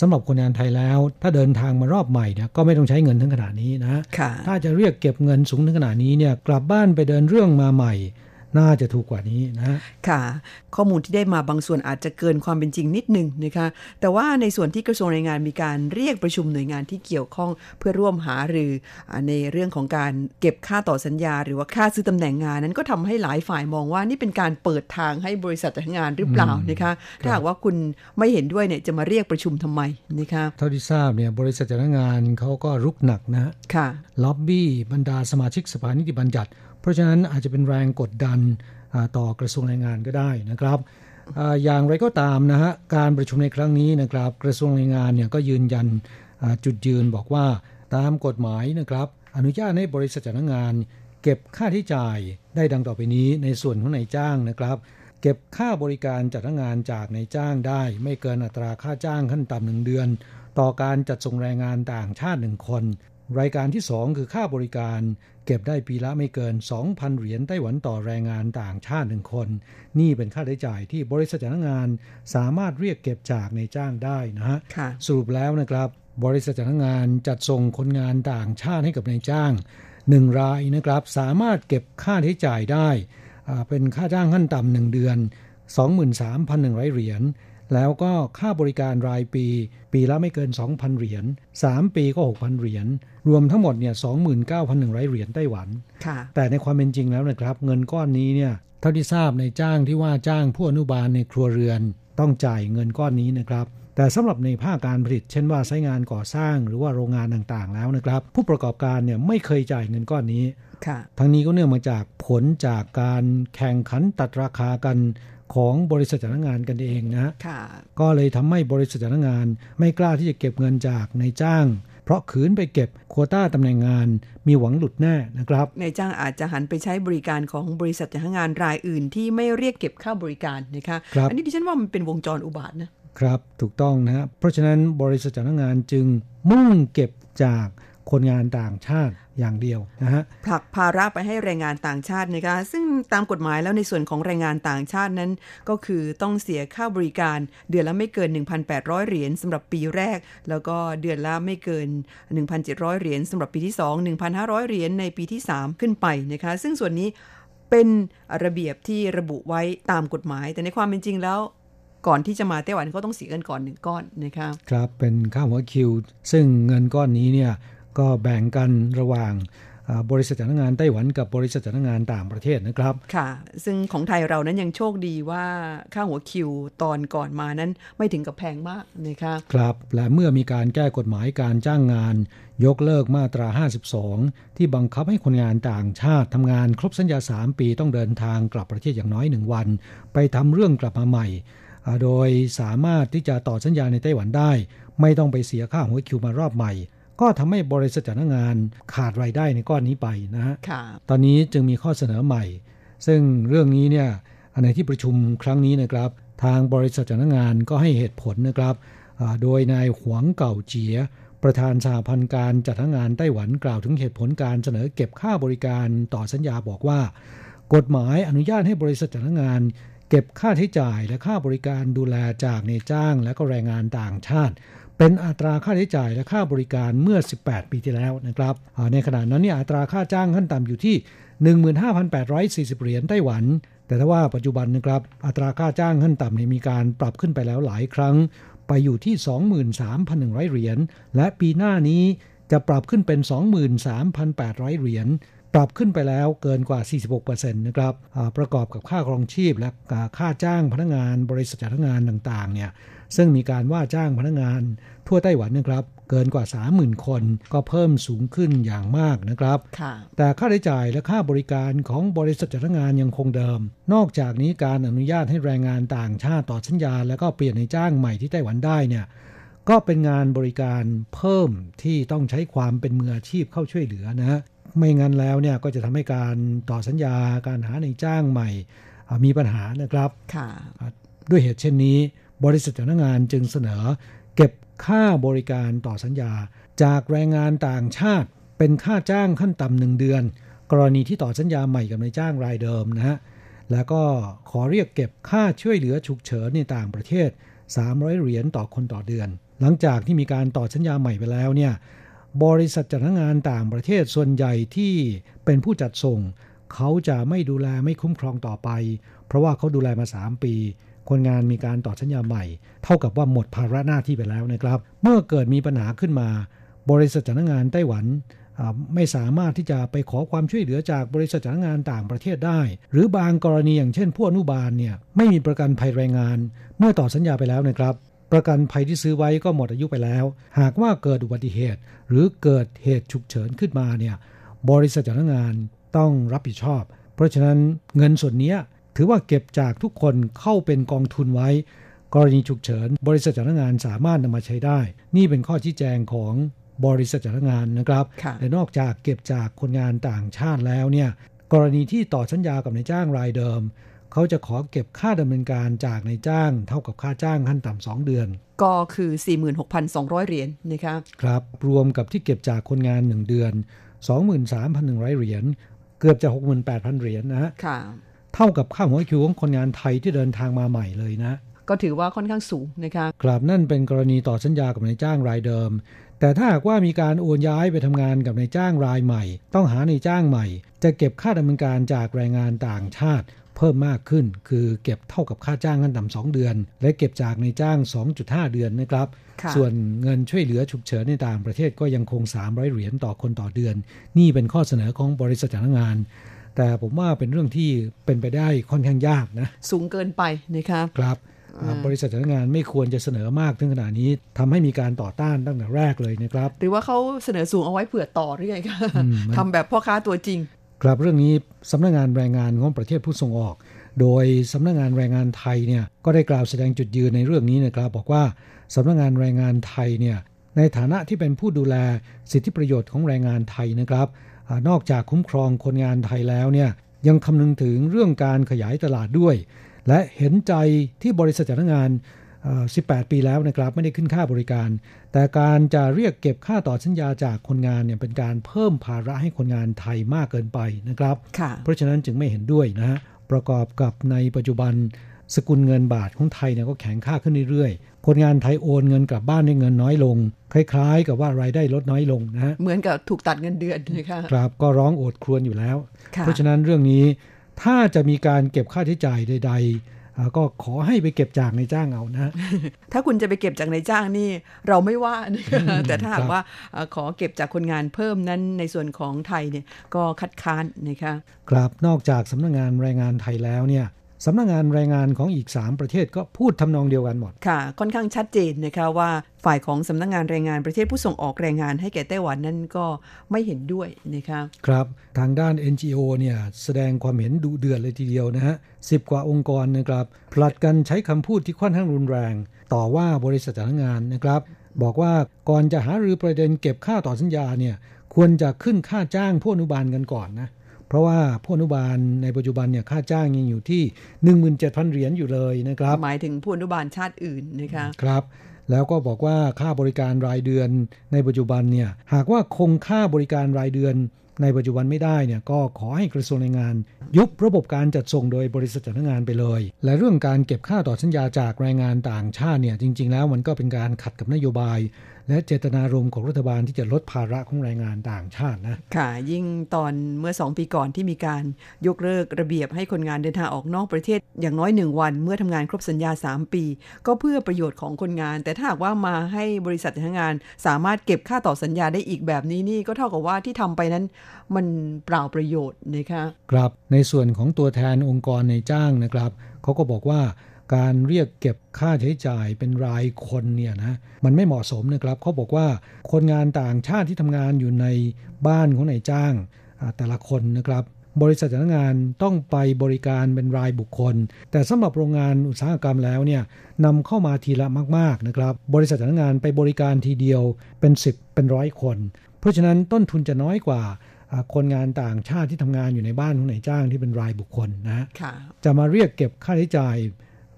C: สำหรับคนงานไทยแล้ว ถ้าเดินทางมารอบใหม่เนี่ยก็ไม่ต้องใช้เงินถึงขนาดนี้นะ ถ้าจะเรียกเก็บเงินสูงถึงขนาดนี้เนี่ยกลับบ้านไปเดินเรื่องมาใหม่ น่าจะถูกกว่านี้นะ
A: ค่ะ ข้อมูลที่ได้มาบางส่วนอาจจะเกินความเป็นจริงนิดนึงนะคะ แต่ว่าในส่วนที่กระทรวงแรงงานมีการเรียกประชุมหน่วยงานที่เกี่ยวข้องเพื่อร่วมหารือในเรื่องของการเก็บค่าต่อสัญญา หรือว่าค่าซื้อตำแหน่งงานนั้นก็ทำให้หลายฝ่ายมองว่านี่เป็นการเปิดทางให้บริษัทจ้างงานหรือเปล่านะคะถ้าหากว่าคุณไม่เห็นด้วยเนี่ยจะมาเรียกประชุมทำไมนะคะ
C: เท่าที่ทราบเนี่ยบริษัทจ้างงานเขาก็รุกหนักนะ
A: ค่ะ
C: ล็อบบี้บรรดาสมาชิกสภานิติบัญญัติเพ ราะฉะนั้นอาจจะเป็นแรงกดดันต่อกระทรวงแรงงานก็ได้นะครับอย่างไรก็ตามนะฮะการประชุมในครั้งนี้นะครับ กระทรวงแรงงานเนี่ยก็ยืนยันจุดยืนบอกว่าตามกฎหมายนะครับอนุญาตให้บริษัทจ้างงาน เก็บค่าที่จ่ายได้ดังต่อไปนี้ในส่วนของนายจ้างนะครับ เก็บค่าบริการจัดงานจากนายจ้างได้ ไม่เกินอัตราค่าจ้างขั้นต่ำหนึ่งเดือน ต่อการจัดส่งแรงงานต่างชาติหนึ่งคน รายการที่ 2 คือค่าบริการ เก็บได้ปีละไม่เกิน 2,000 เหรียญไต้หวันต่อแรงงานต่างชาติหนึ่งคน นี่เป็นค่าใช้จ่ายที่บริษัทจ้างงานสามารถเรียกเก็บจากในจ้างได้นะฮะสรุปแล้วนะครับ บริษัทจ้างงานจัดส่งคนงานต่างชาติให้กับนายจ้างหนึ่งรายนะครับ สามารถเก็บค่าใช้จ่ายได้ เป็นค่าจ้างขั้นต่ำหนึ่งเดือน 23,100 เหรียญแล้วก็ค่าบริการรายปี ปีละไม่เกิน 2,000 เหรียญ3ปีก็ 6,000 เหรียญ รวมทั้งหมดเนี่ย29,100เหรียญไต้หวัน แต่ในความเป็นจริงแล้วนะครับ เงินก้อนนี้เนี่ยเท่าที่ทราบในจ้างที่ว่าจ้างผู้อนุบาลในครัวเรือน ต้องจ่ายเงินก้อนนี้นะครับ แต่สำหรับในภาคการผลิต เช่นว่าใช้งานก่อสร้างหรือว่าโรงงานต่างๆ แล้วนะครับ ผู้ประกอบการเนี่ยไม่เคยจ่ายเงินก้อนนี้ทั้งนี้ก็เนื่องมาจากผลจากการแข่งขันตัดราคากันของบริษัทจ้างงานกันเองนะก็เลยทำให้บริษัทจ้างงาน ไม่กล้าที่จะเก็บเงินจากในจ้าง เพราะขืนไปเก็บโควต้าตำแหน่งงานมีหวังหลุดแน่นะครับ
A: ในจ้างอาจจะหันไปใช้บริการของบริษัทจ้างงานรายอื่น ที่ไม่เรียกเก็บค่าบริการนะคะคอันนี้ดิฉันว่ามันเป็นวงจรอุบาท
C: นะครับ ถูกต้องนะเพราะฉะนั้นบริษัทจ้างงานจึงมุ่งเก็บจาก คนงานต่างชาติอย่างเดียวนะฮะ
A: ผลักภาระไปให้แรงงานต่างชาตินะคะซึ่งตามกฎหมายแล้วในส่วนของแรงงานต่างชาตินั้น ก็คือต้องเสียค่าบริการเดือนละไม่เกิน 1,800 เหรียญสำหรับปีแรก แล้วก็เดือนละไม่เกิน 1,700 เหรียญสำหรับปีที่ 2 1,500 เหรียญในปีที่ 3 ขึ้นไปนะคะซึ่งส่วนนี้เป็นระเบียบที่ระบุไว้ตามกฎหมาย แต่ในความเป็นจริงแล้วก่อนที่จะมาไต้หวันก็ต้องเสียเงินก่อนหนึ่งก้อนนะคะ
C: ครับเป็นค่าหัวคิว ซึ่งเงินก้อนนี้เนี่ย ก็แบ่งกันระหว่างบริษัทจ้างงานไต้หวันกับบริษัทจ้างงานต่างประเทศนะครับ
A: ค่ะ ซึ่งของไทยเรานั้นยังโชคดีว่าค่าหัวคิวตอนก่อนมานั้นไม่ถึงกับแพงมากนะคะ
C: ครับ และเมื่อมีการแก้กฎหมายการจ้างงาน ยกเลิกมาตรา 52 ที่บังคับให้คนงานต่างชาติทำงานครบสัญญา 3 ปีต้องเดินทางกลับประเทศอย่างน้อยหนึ่งวัน ไปทำเรื่องกลับมาใหม่ โดยสามารถที่จะต่อสัญญาในไต้หวันได้ ไม่ต้องไปเสียค่าหัวคิวมารอบใหม่ ก็ทำให้บริษัทจ้างงานขาดรายได้ในก้อนนี้ไปนะฮะตอนนี้จึงมีข้อเสนอใหม่ ซึ่งเรื่องนี้เนี่ยในที่ประชุมครั้งนี้นะครับ ทางบริษัทจ้างงานก็ให้เหตุผลนะครับ โดยนายหวงเก่าเจีย ประธานสหพันธ์การจัดงานไต้หวันกล่าวถึงเหตุผลการเสนอเก็บค่าบริการต่อสัญญาบอกว่า กฎหมายอนุญาตให้บริษัทจ้างงานเก็บค่าใช้จ่ายและค่าบริการดูแลจากในจ้างและก็แรงงานต่างชาติ เป็นอัตราค่าใช้จ่ายและค่าบริการเมื่อ 18 ปีที่แล้วนะครับในขณะนั้นเนี่ยอัตราค่าจ้างขั้นต่ำอยู่ที่ 15,840 เหรียญไต้หวัน แต่ถ้าว่าปัจจุบันนะครับอัตราค่าจ้างขั้นต่ำมีการปรับขึ้นไปแล้วหลายครั้ง ไปอยู่ที่ 23,100 เหรียญและปีหน้านี้จะปรับขึ้นเป็น 23,800 เหรียญปรับขึ้นไปแล้วเกินกว่า 46%นะครับประกอบกับค่าครองชีพและค่าจ้างพนักงานบริษัทจ้างงานต่างๆ เนี่ย ซึ่งมีการว่าจ้างพนักงาน ทั่วไต้หวันนะครับ เกินกว่า 30,000 คนก็เพิ่มสูงขึ้นอย่างมากนะครับ แต่ค่าใช้จ่ายและค่าบริการของบริษัทจ้างงานยังคงเดิม นอกจากนี้การอนุญาตให้แรงงานต่างชาติต่อสัญญา แล้วก็เปลี่ยนในจ้างใหม่ที่ไต้หวันได้เนี่ยก็เป็นงานบริการเพิ่มที่ต้องใช้ความเป็นมืออาชีพเข้าช่วยเหลือนะ ไม่งั้นแล้วเนี่ยก็จะทำให้การต่อสัญญาการหาในจ้างใหม่มีปัญหานะครับด้วยเหตุเช่นนี้ บริษัทจ้างงานจึงเสนอ เก็บค่าบริการต่อสัญญา จากแรงงานต่างชาติ เป็นค่าจ้างขั้นต่ำหนึ่งเดือน กรณีที่ต่อสัญญาใหม่กับนายจ้างรายเดิมนะฮะแล้วก็ขอเรียกเก็บค่าช่วยเหลือฉุกเฉินในต่างประเทศ 300 เหรียญต่อคนต่อเดือน หลังจากที่มีการต่อสัญญาใหม่ไปแล้วเนี่ยบริษัทจัดงานต่างประเทศส่วนใหญ่ที่เป็นผู้จัดส่ง เขาจะไม่ดูแลไม่คุ้มครองต่อไป เพราะว่าเขาดูแลมา 3 ปี คนงานมีการต่อสัญญาใหม่ เท่ากับว่าหมดภาระหน้าที่ไปแล้วนะครับ เมื่อเกิดมีปัญหาขึ้นมา บริษัทจ้างงานไต้หวันไม่สามารถที่จะไปขอความช่วยเหลือจากบริษัทจ้างงานต่างประเทศได้ หรือบางกรณีอย่างเช่นผู้อนุบาลเนี่ยไม่มีประกันภัยแรงงาน เมื่อต่อสัญญาไปแล้วนะครับ ประกันภัยที่ซื้อไว้ก็หมดอายุไปแล้ว หากว่าเกิดอุบัติเหตุ หรือเกิดเหตุฉุกเฉินขึ้นมาเนี่ยบริษัทจ้างงานต้องรับผิดชอบ เพราะฉะนั้นเงินส่วนนี้ ถือว่าเก็บจากทุกคนเข้าเป็นกองทุนไว้ กรณีฉุกเฉิน บริษัทจ้างงานสามารถนำมาใช้ได้ นี่เป็นข้อชี้แจงของบริษัทจ้างงานนะครับและนอกจากเก็บจากคนงานต่างชาติแล้วเนี่ยกรณีที่ต่อสัญญากับนายจ้างรายเดิม เขาจะขอเก็บค่าดำเนินการจากนายจ้างเท่ากับค่าจ้างขั้นต่ำสองเดือน
A: ก็คือ 46,200 เหรียญนะครับ
C: ครับ รวมกับที่เก็บจากคนงาน 1 เดือน 23,100 เหรียญ เกือบจะ 68,000 เหรียญนะฮะ เท่ากับค่าหัวคิวของคนงานไทยที่เดินทางมาใหม่เลยนะ
A: ก็ถือว่าค่อนข้างสูงนะคะ
C: ครับนั่นเป็นกรณีต่อสัญญากับนายจ้างรายเดิม แต่ถ้าหากว่ามีการโอนย้ายไปทำงานกับนายจ้างรายใหม่ ต้องหานายจ้างใหม่ จะเก็บค่าดำเนินการจากแรงงานต่างชาติเพิ่มมากขึ้น คือเก็บเท่ากับค่าจ้างขั้นต่ำสองเดือน และเก็บจากในจ้าง 2.5 เดือนนะครับ ส่วนเงินช่วยเหลือฉุกเฉินในต่างประเทศก็ยังคง 300 เหรียญต่อคนต่อเดือน นี่เป็นข้อเสนอของบริษัทจ้างงาน แต่ผมว่าเป็นเรื่องที่เป็นไปได้ค่อนข้างยากนะ
A: สูงเกินไปนะครับ
C: ครับบริษัทจ้างงานไม่ควรจะเสนอมากถึงขนาดนี้ทำให้มีการต่อต้านตั้งแต่แรกเลยนะครับ
A: หรือว่าเขาเสนอสูงเอาไว้เผื่อต่อหรือไงคะ
C: อืม
A: ทำแบบพ่อค้าตัวจริง
C: ครับเรื่องนี้สำนักงานแรงงานของประเทศผู้ส่งออก โดยสำนักงานแรงงานไทยเนี่ยก็ได้กล่าวแสดงจุดยืนในเรื่องนี้นะครับ บอกว่าสำนักงานแรงงานไทยเนี่ยในฐานะที่เป็นผู้ดูแลสิทธิประโยชน์ของแรงงานไทยนะครับอา นอกจากคุ้มครองคนงานไทยแล้วเนี่ยยังคำนึงถึงเรื่องการขยายตลาดด้วย และเห็นใจที่บริษัทจ้างงานเอ่อ18 ปีแล้วนะครับไม่ได้ขึ้นค่าบริการ แต่การจะเรียกเก็บค่าต่อสัญญาจากคนงานเนี่ยเป็นการเพิ่มภาระให้คนงานไทยมากเกินไปนะครับ
A: ค่ะ
C: เพราะฉะนั้นจึงไม่เห็นด้วยนะฮะประกอบกับในปัจจุบัน สกุลเงินบาทของไทยเนี่ยก็แข็งค่าขึ้นเรื่อยๆ คนงานไทยโอนเงินกลับบ้านด้วยเงินน้อยลง คล้ายๆ กับว่ารายได้ลดน้อยลงนะฮะ
A: เหมือนกับถูกตัดเงินเดือนนะคะ
C: ครับก็ร้องโอดครวญอยู่แล้ว
A: ค่ะ
C: เพราะฉะนั้นเรื่องนี้ถ้าจะมีการเก็บค่าใช้จ่ายใดๆอ่าก็ขอให้ไปเก็บจากในจ้างเอานะฮะ
A: ถ้าคุณจะไปเก็บจากนายจ้างนี่เราไม่ว่านะคะ
C: อืม
A: แต่ถ้าหา
C: ครั
A: ก
C: บ
A: ว่าเอ่อขอเก็บจากคนงานเพิ่มนั้นในส่วนของไทยเนี่ยก็คัดค้านนะคะ
C: ครับ นอกจากสำนักงานแรงงานไทยแล้วเนี่ย สำนักงานแรงงานของอีก 3 ประเทศก็พูดทำนองเดียวกันหมด
A: ค่ะ ค่อนข้างชัดเจนนะคะว่าฝ่ายของสำนักงานแรงงานประเทศผู้ส่งออกแรงงานให้แก่ไต้หวันนั้นก็ไม่เห็นด้วยนะคะ
C: ครับ ทางด้าน NGO เนี่ยแสดงความเห็นดุเดือดเลยทีเดียวนะฮะสิบกว่าองค์กรนะครับผลัดกันใช้คำพูดที่ค่อนข้างรุนแรง ต่อว่าบริษัทจ้างงานนะครับ บอกว่าก่อนจะหารือประเด็นเก็บค่าต่อสัญญาเนี่ยควรจะขึ้นค่าจ้างผู้อนุบาลกันก่อนนะ เพราะว่าผู้อนุบาลในปัจจุบันเนี่ยค่าจ้างยังอยู่ที่ 17,000 เหรียญอยู่เลยนะครับ
A: หมายถึงผู้อนุบาลชาติอื่นนะคะ
C: ครับ แล้วก็บอกว่าค่าบริการรายเดือนในปัจจุบันเนี่ยหากว่าคงค่าบริการรายเดือนในปัจจุบันไม่ได้เนี่ยก็ขอให้กระทรวงแรงงาน ยุบระบบการจัดส่งโดยบริษัทจ้างงานไปเลย และเรื่องการเก็บค่าต่อสัญญาจากแรงงานต่างชาติเนี่ยจริง ๆ แล้วมันก็เป็นการขัดกับนโยบาย และเจตนารมณ์ของรัฐบาลที่จะลดภาระของแรงงานต่างชาตินะ
A: ค่ะ ยิ่งตอนเมื่อ 2 ปีก่อนที่มีการยกเลิกระเบียบให้คนงานเดินทางออกนอกประเทศ อย่างน้อย 1 วัน เมื่อทำงานครบสัญญา 3 ปี ก็เพื่อประโยชน์ของคนงาน แต่ถ้าหากว่ามาให้บริษัทจ้างงาน สามารถเก็บค่าต่อสัญญาได้อีกแบบนี้นี่ก็เท่ากับว่าที่ทำไปนั้น มันเปล่าประโยชน์นะคะ
C: ครับในส่วนของตัวแทนองค์กรในจ้างนะครับเขาก็บอกว่า การเรียกเก็บค่าใช้จ่ายเป็นรายคนเนี่ยนะมันไม่เหมาะสมนะครับเขาบอกว่าคนงานต่างชาติที่ทำงานอยู่ในบ้านของนายจ้างอ่าแต่ละคนนะครับ บริษัทจ้างงานต้องไปบริการเป็นรายบุคคล แต่สำหรับโรงงานอุตสาหกรรมแล้วเนี่ยนำเข้ามาทีละมากๆนะครับ บริษัทจ้างงานไปบริการทีเดียวเป็น 10 เป็นร้อยคน เพราะฉะนั้นต้นทุนจะน้อยกว่าอ่าคนงานต่างชาติที่ทำงานอยู่ในบ้านของนายจ้างที่เป็นรายบุคคลนะฮะ
A: ค่ะ
C: จะมาเรียกเก็บค่าใช้จ่าย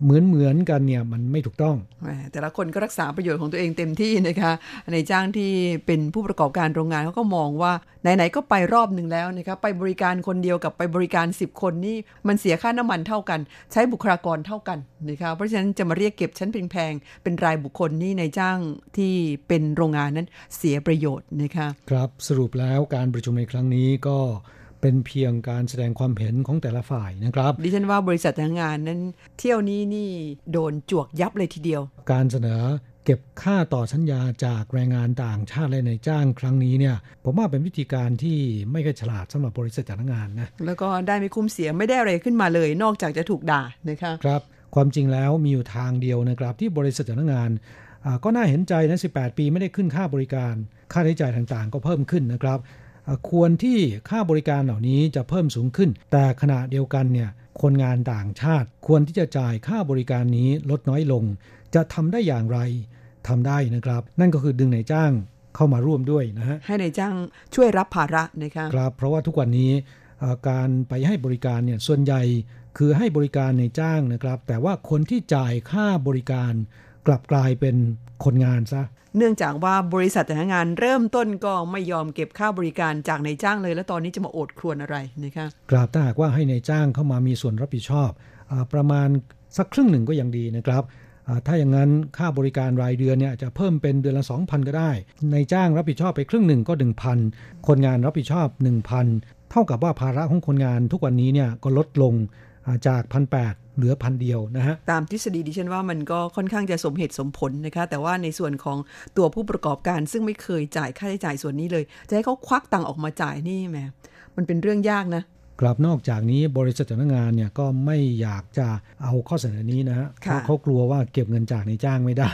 C: เหมือนเหมือนๆกันเนี่ยมันไม่ถูกต้อง
A: แหมแต่ละคนก็รักษาประโยชน์ของตัวเองเต็มที่นะคะในจ้างที่เป็นผู้ประกอบการโรงงานเขาก็มองว่าไหนๆก็ไปรอบหนึ่งแล้วนะคะไปบริการคนเดียวกับไปบริการ 10 คนนี่มันเสียค่าน้ำมันเท่ากัน ใช้บุคลากรเท่ากันนะคะเพราะฉะนั้นจะมาเรียกเก็บชั้นแพงๆเป็นรายบุคคลนี่ในจ้างที่เป็นโรงงานนั้นเสียประโยชน์นะคะ
C: ครับสรุปแล้วการประชุมในครั้งนี้ก็ เป็นเพียงการแสดงความเห็นของแต่ละฝ่ายนะครับ
A: ดิฉันว่าบริษัทจ้างงานนั้น เที่ยวนี้นี่โดนจวกยับเลยทีเดียว
C: การเสนอเก็บค่าต่อสัญญาจากแรงงานต่างชาติและในายจ้างครั้งนี้เนี่ย ผมว่าเป็นวิธีการที่ไม่ค่อยฉลาดสำหรับบริษัทจ้างงานนะ
A: แล้วก็ได้ไม่คุ้มเสียไม่ได้อะไรขึ้นมาเลย นอกจากจะถูกด่านะคะ
C: ครับ ความจริงแล้วมีอยู่ทางเดียวนะครับ ที่บริษัทจ้างงานอ่าก็น่าเห็นใจนะ18 ปีไม่ได้ขึ้นค่าบริการ ค่าใช้จ่ายต่างๆ ก็เพิ่มขึ้นนะครับอ่า ควรที่ค่าบริการเหล่านี้จะเพิ่มสูงขึ้น แต่ขณะเดียวกันเนี่ยคนงานต่างชาติควรที่จะจ่ายค่าบริการนี้ลดน้อยลง จะทำได้อย่างไรทำได้นะครับ นั่นก็คือดึงนายจ้างเข้ามาร่วมด้วยนะฮะ
A: ให้ในายจ้างช่วยรับภาระนะคะ
C: ครับ เพราะว่าทุกวันนี้เอ่อการไปให้บริการเนี่ยส่วนใหญ่คือให้บริการในจ้างนะครับ แต่ว่าคนที่จ่ายค่าบริการ กลับกลายเป็นคนงานซะ
A: เนื่องจากว่าบริษัทจ้างงานเริ่มต้นก็ไม่ยอมเก็บค่าบริการจากนายจ้างเลย แล้วตอนนี้จะมาโอดครวญอะไรนะคะ
C: กราบถ้าหากว่าให้ในายจ้างเข้ามามีส่วนรับผิดชอบอาประมาณสักครึ่งหนึ่งก็ยังดีนะครับอ่าถ้าอย่างนั้นค่าบริการรายเดือนเนี่ยจะเพิ่มเป็นเดือนละ 2,000 ก็ได้ ในายจ้างรับผิดชอบไปครึ่งหนึ่งก็ 1,000 คนงานรับผิดชอบ 1,000 เท่ากับว่าภาระของคนงานทุกวันนี้เนี่ยก็ลดลง จากพันแเหลือพันเดียวนะฮะ
A: ตามทฤษฎีดิฉันว่ามันก็ค่อนข้างจะสมเหตุสมผลนะคะ แต่ว่าในส่วนของตัวผู้ประกอบการซึ่งไม่เคยจ่ายค่าใช้จ่ายส่วนนี้เลย จะให้เขาควักตังออกมาจ่ายนี่แหมมันเป็นเรื่องยากนะ
C: กลับนอกจากนี้บริษัทจ้างงานเนี่ยก็ไม่อยากจะเอาข้อเสนอนี้นะฮะเพราะเขากลัวว่าเก็บเงินจากในจ้างไม่ได้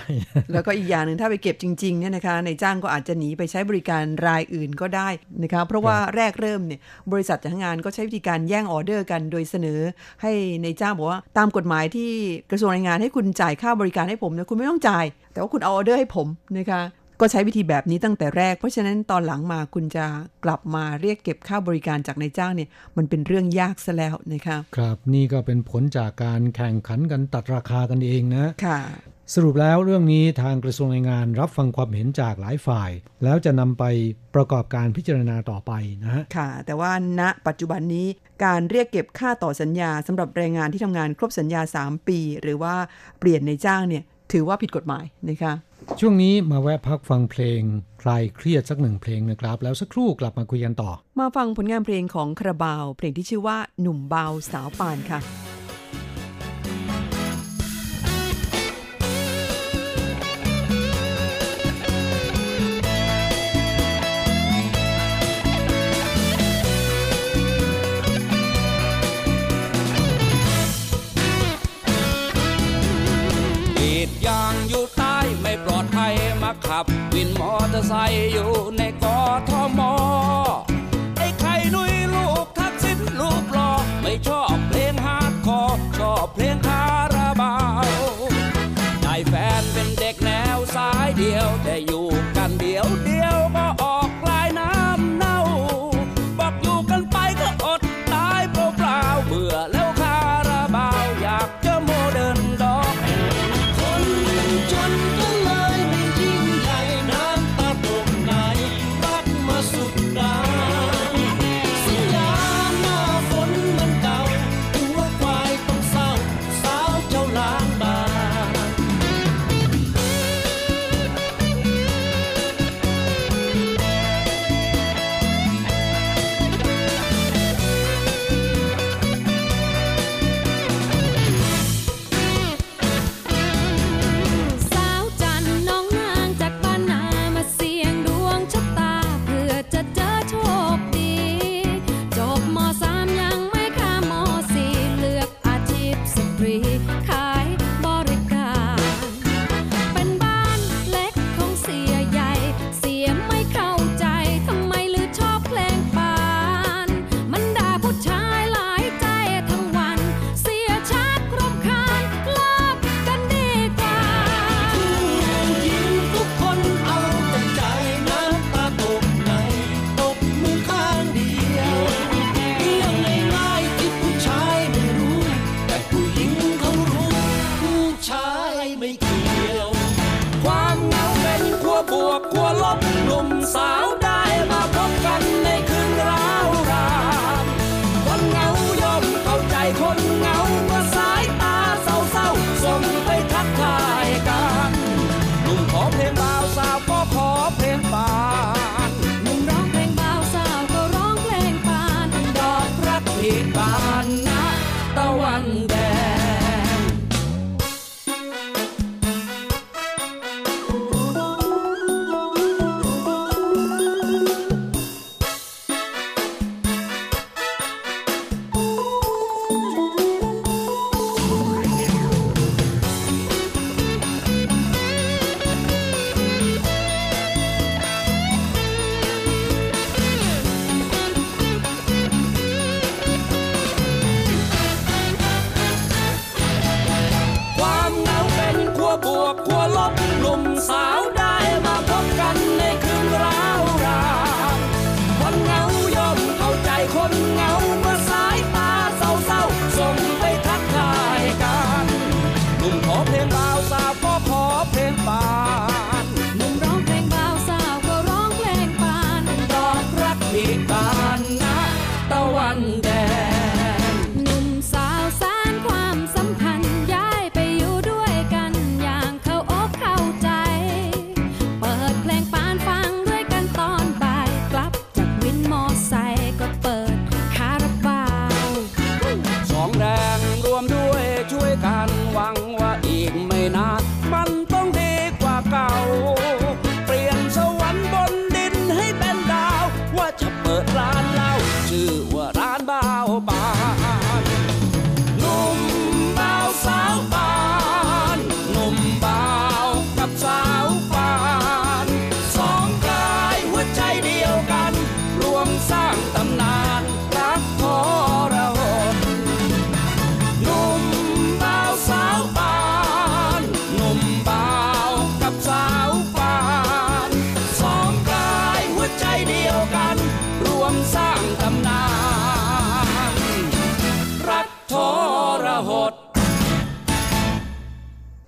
A: แล้วก็อีกอย่างหนึ่งถ้าไปเก็บจริงๆเนี่ยนะคะในจ้างก็อาจจะหนีไปใช้บริการรายอื่นก็ได้นะคะเพราะว่าแรกเริ่มเนี่ยบริษัทจ้างงานก็ใช้วิธีการแย่งออเดอร์กันโดยเสนอ ให้ในจ้างบอกว่าตามกฎหมายที่กระทรวงแรงงานให้คุณจ่ายค่าบริการให้ผมนะคุณไม่ต้องจ่าย แต่ว่าคุณเอาออเดอร์ให้ผมนะคะ ก็ใช้วิธีแบบนี้ตั้งแต่แรก เพราะฉะนั้นตอนหลังมาคุณจะกลับมาเรียกเก็บค่าบริการจากนายจ้างเนี่ยมันเป็นเรื่องยากซะแล้วนะคะ
C: ครับนี่ก็เป็นผลจากการแข่งขันกันตัดราคากันเองนะ
A: ค่ะ
C: สรุปแล้วเรื่องนี้ทางกระทรวงแรงงานรับฟังความเห็นจากหลายฝ่าย แล้วจะนำไปประกอบการพิจารณาต่อไปนะฮะ
A: ค่ะ แต่ว่าณปัจจุบันนี้การเรียกเก็บค่าต่อสัญญาสำหรับแรงงานที่ทำงานครบสัญญา 3 ปี หรือว่าเปลี่ยนในจ้างเนี่ยถือว่าผิดกฎหมายนะคะ
C: ช่วงนี้มาแวะพักฟังเพลง คลายเครียดสักหนึ่งเพลงนะครับ แล้วสักครู่กลับมาคุยกันต่อ
A: มาฟังผลงานเพลงของคาราบาว เพลงที่ชื่อว่าหนุ่มเบาสาวปานค่ะ
K: ขับ วินมอเตอร์ไซค์อยู่ในกอท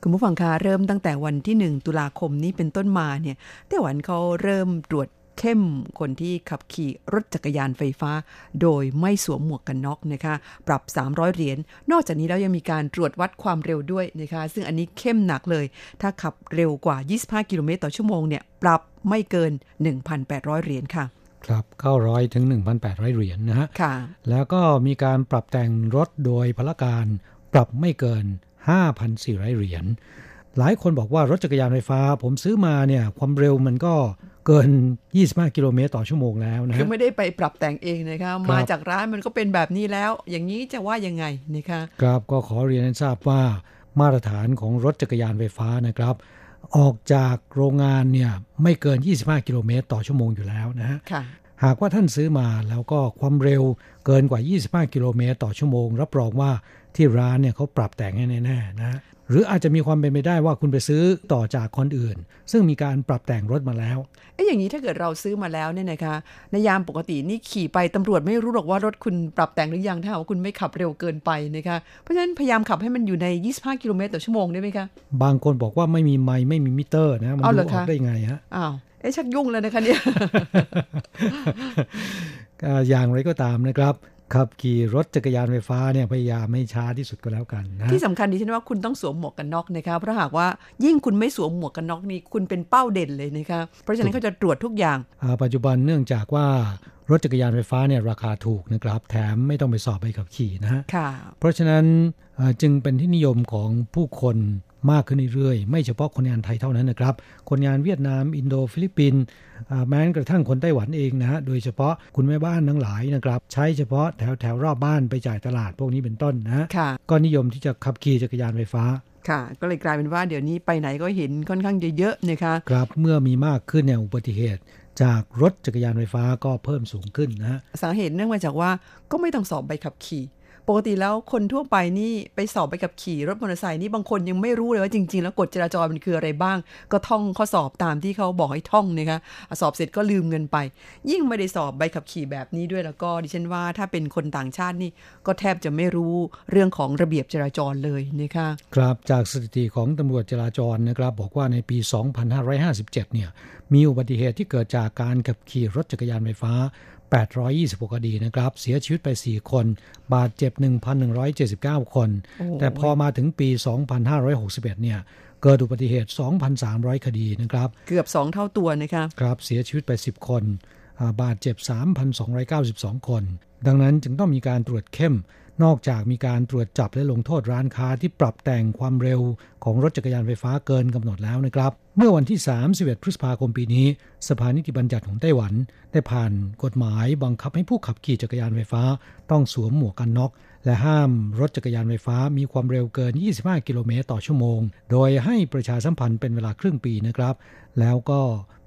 A: คุณผู้ฟังคะเริ่มตั้งแต่วันที่ 1 ตุลาคมนี้เป็นต้นมาเนี่ยไต้หวันเขาเริ่มตรวจเข้มคนที่ขับขี่รถจักรยานไฟฟ้า โดยไม่สวมหมวกกันน็อกนะคะ ปรับ 300 เหรียญนอกจากนี้แล้วยังมีการตรวจวัดความเร็วด้วยนะคะ ซึ่งอันนี้เข้มหนักเลย ถ้าขับเร็วกว่า 25 กิโลเมตรต่อชั่วโมงเนี่ยปรับไม่เกิน 1,800 เหรียญค่ะ
C: ครับ 900 ถึง 1,800 เหรียญนะฮะ
A: ค่ะ
C: แล้วก็มีการปรับแต่งรถโดยพละการปรับไม่เกิน 5,400 เหรียญ หลายคนบอกว่ารถจักรยานไฟฟ้า ผมซื้อมาเนี่ยความเร็วมันก็เกิน 25 กิโลเมตรต่อชั่วโมงแล้วนะ
A: คื
C: ฮะ
A: อไม่ได้ไปปรับแต่งเองนะคะมาจากร้านมันก็เป็นแบบนี้แล้ว อย่างนี้จะว่ายังไงนะคะ
C: ครับก็ขอเรียนให้ทราบว่ามาตรฐานของรถจักรยานไฟฟ้านะครับ ออกจากโรงงานเนี่ยไม่เกิน 25 กิโลเมตรต่อชั่วโมงอยู่แล้วนะฮะ
A: ค่ะ
C: หากว่าท่านซื้อมาแล้วก็ความเร็วเกินกว่า 25 กิโลเมตรต่อชั่วโมง รับรองว่า ที่ร้านเนี่ยเขาปรับแต่งให้แน่ๆนะหรืออาจจะมีความเป็นไปได้ว่าคุณไปซื้อต่อจากคนอื่น ซึ่งมีการปรับแต่งรถมาแล้ว
A: เอ๊ะอย่างนี้ถ้าเกิดเราซื้อมาแล้วเนี่ยนะคะในยามปกตินี่ขี่ไปตำรวจไม่รู้หรอกว่ารถคุณปรับแต่งหรือยังถ้าหากว่าคุณไม่ขับเร็วเกินไปนะคะเพราะฉะนั้นพยายามขับให้มันอยู่ใน 25 กิโลเมตรต่อชั่วโมงได้ไหมคะ
C: บางคนบอกว่าไม่มีไมค์ไม่มีมิเตอร์นะมัน
A: เอาเหร
C: ดู
A: อ
C: อ
A: คะ
C: อกได้ไงฮะ
A: อ้าวเอ๊ะชักยุ่งแล้วนะคะเนี่ย
C: อ่าอย่างไรก็ตามนะครับ ขับขี่รถจักรยานไฟฟ้าเนี่ยพยายามไม่ช้าที่สุดก็แล้วกันนะ
A: ที่สำคัญดิฉันว่าคุณต้องสวมหมวกกันน็อกนะคะเพราะหากว่ายิ่งคุณไม่สวมหมวกกันน็อกนี่คุณเป็นเป้าเด่นเลยนะคะเพราะฉะนั้นเขาจะตรวจทุกอย่าง
C: อ่าปัจจุบันเนื่องจากว่ารถจักรยานไฟฟ้าเนี่ยราคาถูกนะครับ แถมไม่ต้องไปสอบใบขับขี่นะฮะ
A: ค่ะ
C: เพราะฉะนั้นอ่าจึงเป็นที่นิยมของผู้คน มากขึ้นเรื่อยๆ ไม่เฉพาะคนงานไทยเท่านั้นนะครับ คนงานเวียดนาม อินโดฟิลิปปินส์อ่าแม้กระทั่งคนไต้หวันเองนะฮะโดยเฉพาะคุณแม่บ้านทั้งหลายนะครับ ใช้เฉพาะแถวแถวรอบบ้านไปจ่ายตลาดพวกนี้เป็นต้นนะฮะ
A: ค่ะ
C: ก็นิยมที่จะขับขี่จักรยานไฟฟ้า
A: ค่ะก็เลยกลายเป็นว่าเดี๋ยวนี้ไปไหนก็เห็นค่อนข้างเยอะๆนะคะ
C: ครับเมื่อมีมากขึ้นเนี่ยอุบัติเหตุ จากรถจักรยานไฟฟ้าก็เพิ่มสูงขึ้นนะฮะ
A: สาเหตุเนื่องมาจากว่าก็ไม่ต้องสอบใบขับขี่ ปกติแล้วคนทั่วไปนี่ไปสอบใบขับขี่รถมอเตอร์ไซค์นี่บางคนยังไม่รู้เลยว่าจริง ๆ แล้วกฎจราจรมันคืออะไรบ้าง ก็ท่องข้อสอบตามที่เขาบอกให้ท่องนะคะอะสอบเสร็จก็ลืมเงินไป ยิ่งไม่ได้สอบใบขับขี่แบบนี้ด้วยแล้วก็ดิฉันว่าถ้าเป็นคนต่างชาตินี่ก็แทบจะไม่รู้เรื่องของระเบียบจราจรเลยนะคะ
C: ครับจากสถิติของตำรวจจราจรนะครับ บอกว่าในปี 2557 เนี่ยมีอุบัติเหตุที่เกิดจากการขับขี่รถจักรยานไฟฟ้า 826คดีนะครับ เสียชีวิตไป 4 คน บาดเจ็บ 1,179 คน
A: โอ้
C: แต่พอมาถึงปี 2561 เนี่ย เกิดอุบัติเหตุ 2,300 คดีนะครับ
A: เกือบ 2 เท่าตัวนะคะ
C: ครับ เสียชีวิตไป 10 คนอ่าบาดเจ็บ 3,292 คน ดังนั้นจึงต้องมีการตรวจเข้ม นอกจากมีการตรวจจับและลงโทษร้านค้าที่ปรับแต่งความเร็วของรถจักรยานไฟฟ้าเกินกำหนดแล้วนะครับ เมื่อวันที่ 31 พฤษภาคมปีนี้ สภานิติบัญญัติของไต้หวัน ได้ผ่านกฎหมายบังคับให้ผู้ขับขี่จักรยานไฟฟ้า ต้องสวมหมวกกันน็อก และห้ามรถจักรยานไฟฟ้ามีความเร็วเกิน 25 กิโลเมตรต่อชั่วโมง โดยให้ประชาสัมพันธ์เป็นเวลาครึ่งปีนะครับ แล้วก็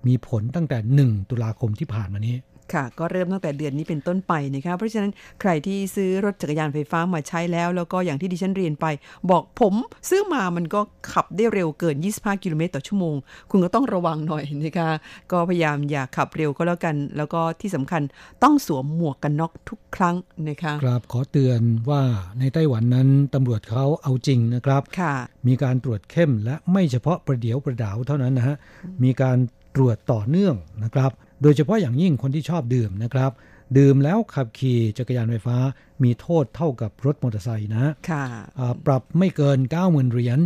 C: มีผลตั้งแต่ 1 ตุลาคมที่ผ่านมานี้
A: ค่ะ ก็เริ่มตั้งแต่เดือนนี้เป็นต้นไปนะคะเพราะฉะนั้นใครที่ซื้อรถจักรยานไฟฟ้ามาใช้แล้ว แล้วก็อย่างที่ดิฉันเรียนไป บอกผมซื้อมามันก็ขับได้เร็วเกิน 25 กิโลเมตรต่อชั่วโมง คุณก็ต้องระวังหน่อยนะคะก็พยายามอย่าขับเร็วก็แล้วกัน แล้วก็ที่สำคัญต้องสวมหมวกกันน็อกทุกครั้งนะคะ
C: ครับขอเตือนว่าในไต้หวันนั้นตำรวจเขาเอาจริงนะครับ
A: ค่ะ
C: มีการตรวจเข้มและไม่เฉพาะประเดี๋ยวประดาวเท่านั้นนะฮะมีการตรวจต่อเนื่องนะครับ โดยเฉพาะอย่างยิ่งคนที่ชอบดื่มนะครับ ดื่มแล้วขับขี่จักรยานไฟฟ้ามีโทษเท่ากับรถมอเตอร์ไซค์นะฮะ
A: ค่ะ
C: อ่าปรับไม่เกิน 90,000เหรียญ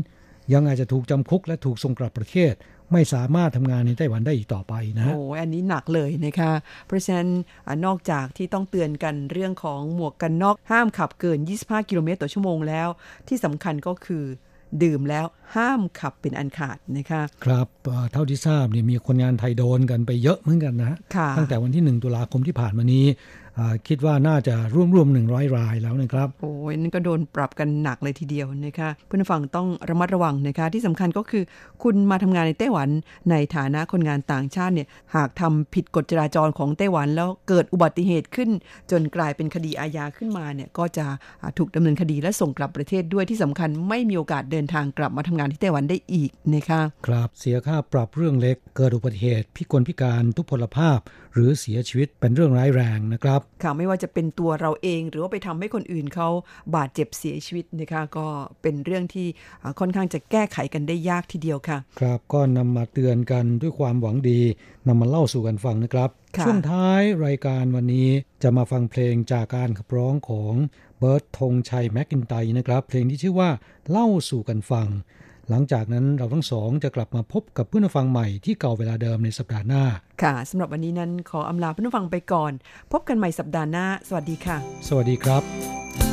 C: ยังอาจจะถูกจำคุกและถูกส่งกลับประเทศ ไม่สามารถทำงานในไต้หวันได้อีกต่อไปนะฮะ
A: โอ้ยอันนี้หนักเลยนะคะ เพราะฉะนั้นอานอกจากที่ต้องเตือนกันเรื่องของหมวกกันน็อกห้ามขับเกิน 25 กิโลเมตรต่อชั่วโมงแล้ว ที่สำคัญก็คือ ดื่มแล้วห้ามขับเป็นอันขาดนะคะ
C: ครับเอ่อเท่าที่ทราบเนี่ยมีคนงานไทยโดนกันไปเยอะเหมือนกันนะฮะ
A: ค่ะ
C: ตั้งแต่วันที่ 1 ตุลาคมที่ผ่านมานี้อ่า คิดว่าน่าจะร่วมๆ100รายแล้วนะครับ
A: โอ้ยนั่นก็โดนปรับกันหนักเลยทีเดียวนะคะเพื่อนผู้ฟังต้องระมัดระวังนะคะที่สำคัญก็คือ คุณมาทำงานในไต้หวันในฐานะคนงานต่างชาติเนี่ยหากทำผิดกฎจราจรของไต้หวัน แล้วเกิดอุบัติเหตุขึ้น จนกลายเป็นคดีอาญาขึ้นมาเนี่ยก็จะถูกดำเนินคดีและส่งกลับประเทศด้วยที่สำคัญไม่มีโอกาสเดินทางกลับมาทำงานที่ไต้หวันได้อีกนะคะ
C: ครับเสียค่าปรับเรื่องเล็กเกิดอุบัติเหตุพิกลพิการทุพพลภาพ หรือเสียชีวิตเป็นเรื่องร้ายแรงนะครับ
A: ค่ะไม่ว่าจะเป็นตัวเราเองหรือว่าไปทำให้คนอื่นเขาบาดเจ็บเสียชีวิตนะคะก็เป็นเรื่องที่อ่าค่อนข้างจะแก้ไขกันได้ยากทีเดียวค่ะ
C: ครับก็นำมาเตือนกันด้วยความหวังดีนำมาเล่าสู่กันฟังนะครับ
A: ค่ะ
C: ช่วงท้ายรายการวันนี้จะมาฟังเพลงจากการขับร้องของเบิร์ตธงชัยแมคกินไตนะครับ เพลงที่ชื่อว่าเล่าสู่กันฟัง หลังจากนั้นเราทั้งสองจะกลับมาพบกับเพื่อนผู้ฟังใหม่ที่เก่าเวลาเดิมในสัปดาห์หน้า
A: ค่ะสำหรับวันนี้นั้นขออำลาเพื่อนผู้ฟังไปก่อน พบกันใหม่สัปดาห์หน้า สวัสดีค่ะ
C: สวัสดีครับ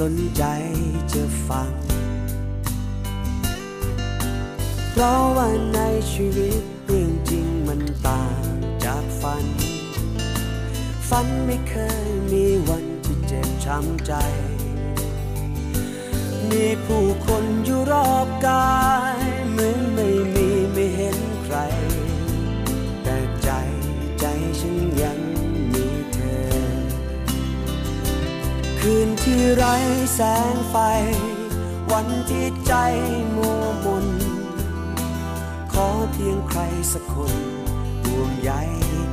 L: สนใจจะฟัง เพราะว่าในชีวิตเรื่องจริงมันต่างจากฝัน ฝันไม่เคยมีวันที่เจ็บช้ำใจ มีผู้คนอยู่รอบกายเหมือนไม่ คืนที่ไร้แสงไฟ วันที่ใจมัวมน ขอเพียงใครสักคนห่วงใย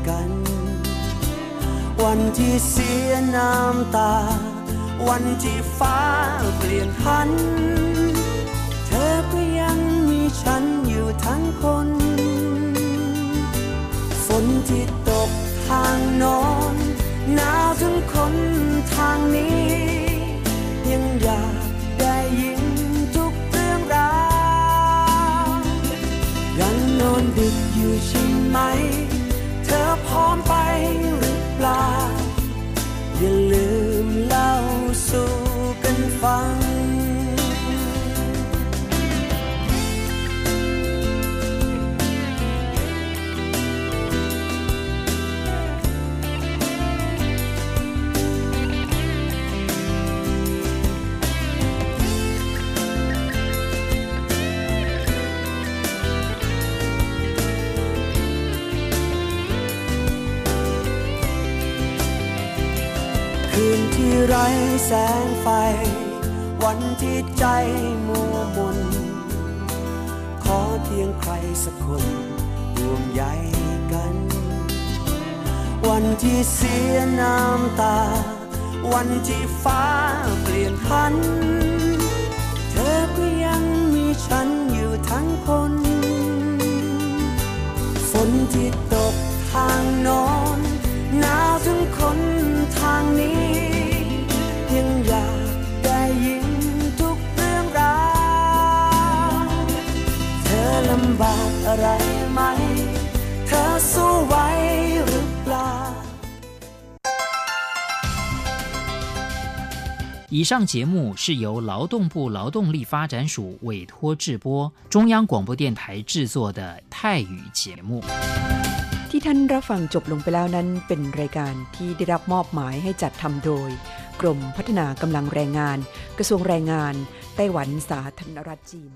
L: กัน วันที่เสียน้ำตา วันที่ฟ้าเปลี่ยนพัน เธอก็ยังมีฉันอยู่ทั้งคน ฝนที่ตกทางนอนหนาวถึงคน ไหม เธอพร้อมไปหรือเปล่า อย่าลืมเล่าสู่กันฟัง แสงไฟ วันที่ใจมัวมน ขอเพียงใครสักคนห่วงใยกัน วันที่เสียน้ำตา วันที่ฟ้าเปลี่ยนพัน เธอก็ยังมีฉันอยู่ทั้งคน ฝนที่ตกทางโนอนหนาวถึงคนทางนี้ ยินทุกเรื่องราว เธอลำบากอะไรไหม เธอสู้ไหวหรือเปล่า
M: 以上节目是由劳动部劳动力发展署委托制播，中央广播电台制作的泰语节目。
A: ที่ท่านรับฟังจบลงไปแล้วนั้นเป็นรายการที่ได้รับมอบหมายให้จัดทำโดย กรมพัฒนากำลังแรงงาน กระทรวงแรงงาน ไต้หวันสาธารณรัฐจีน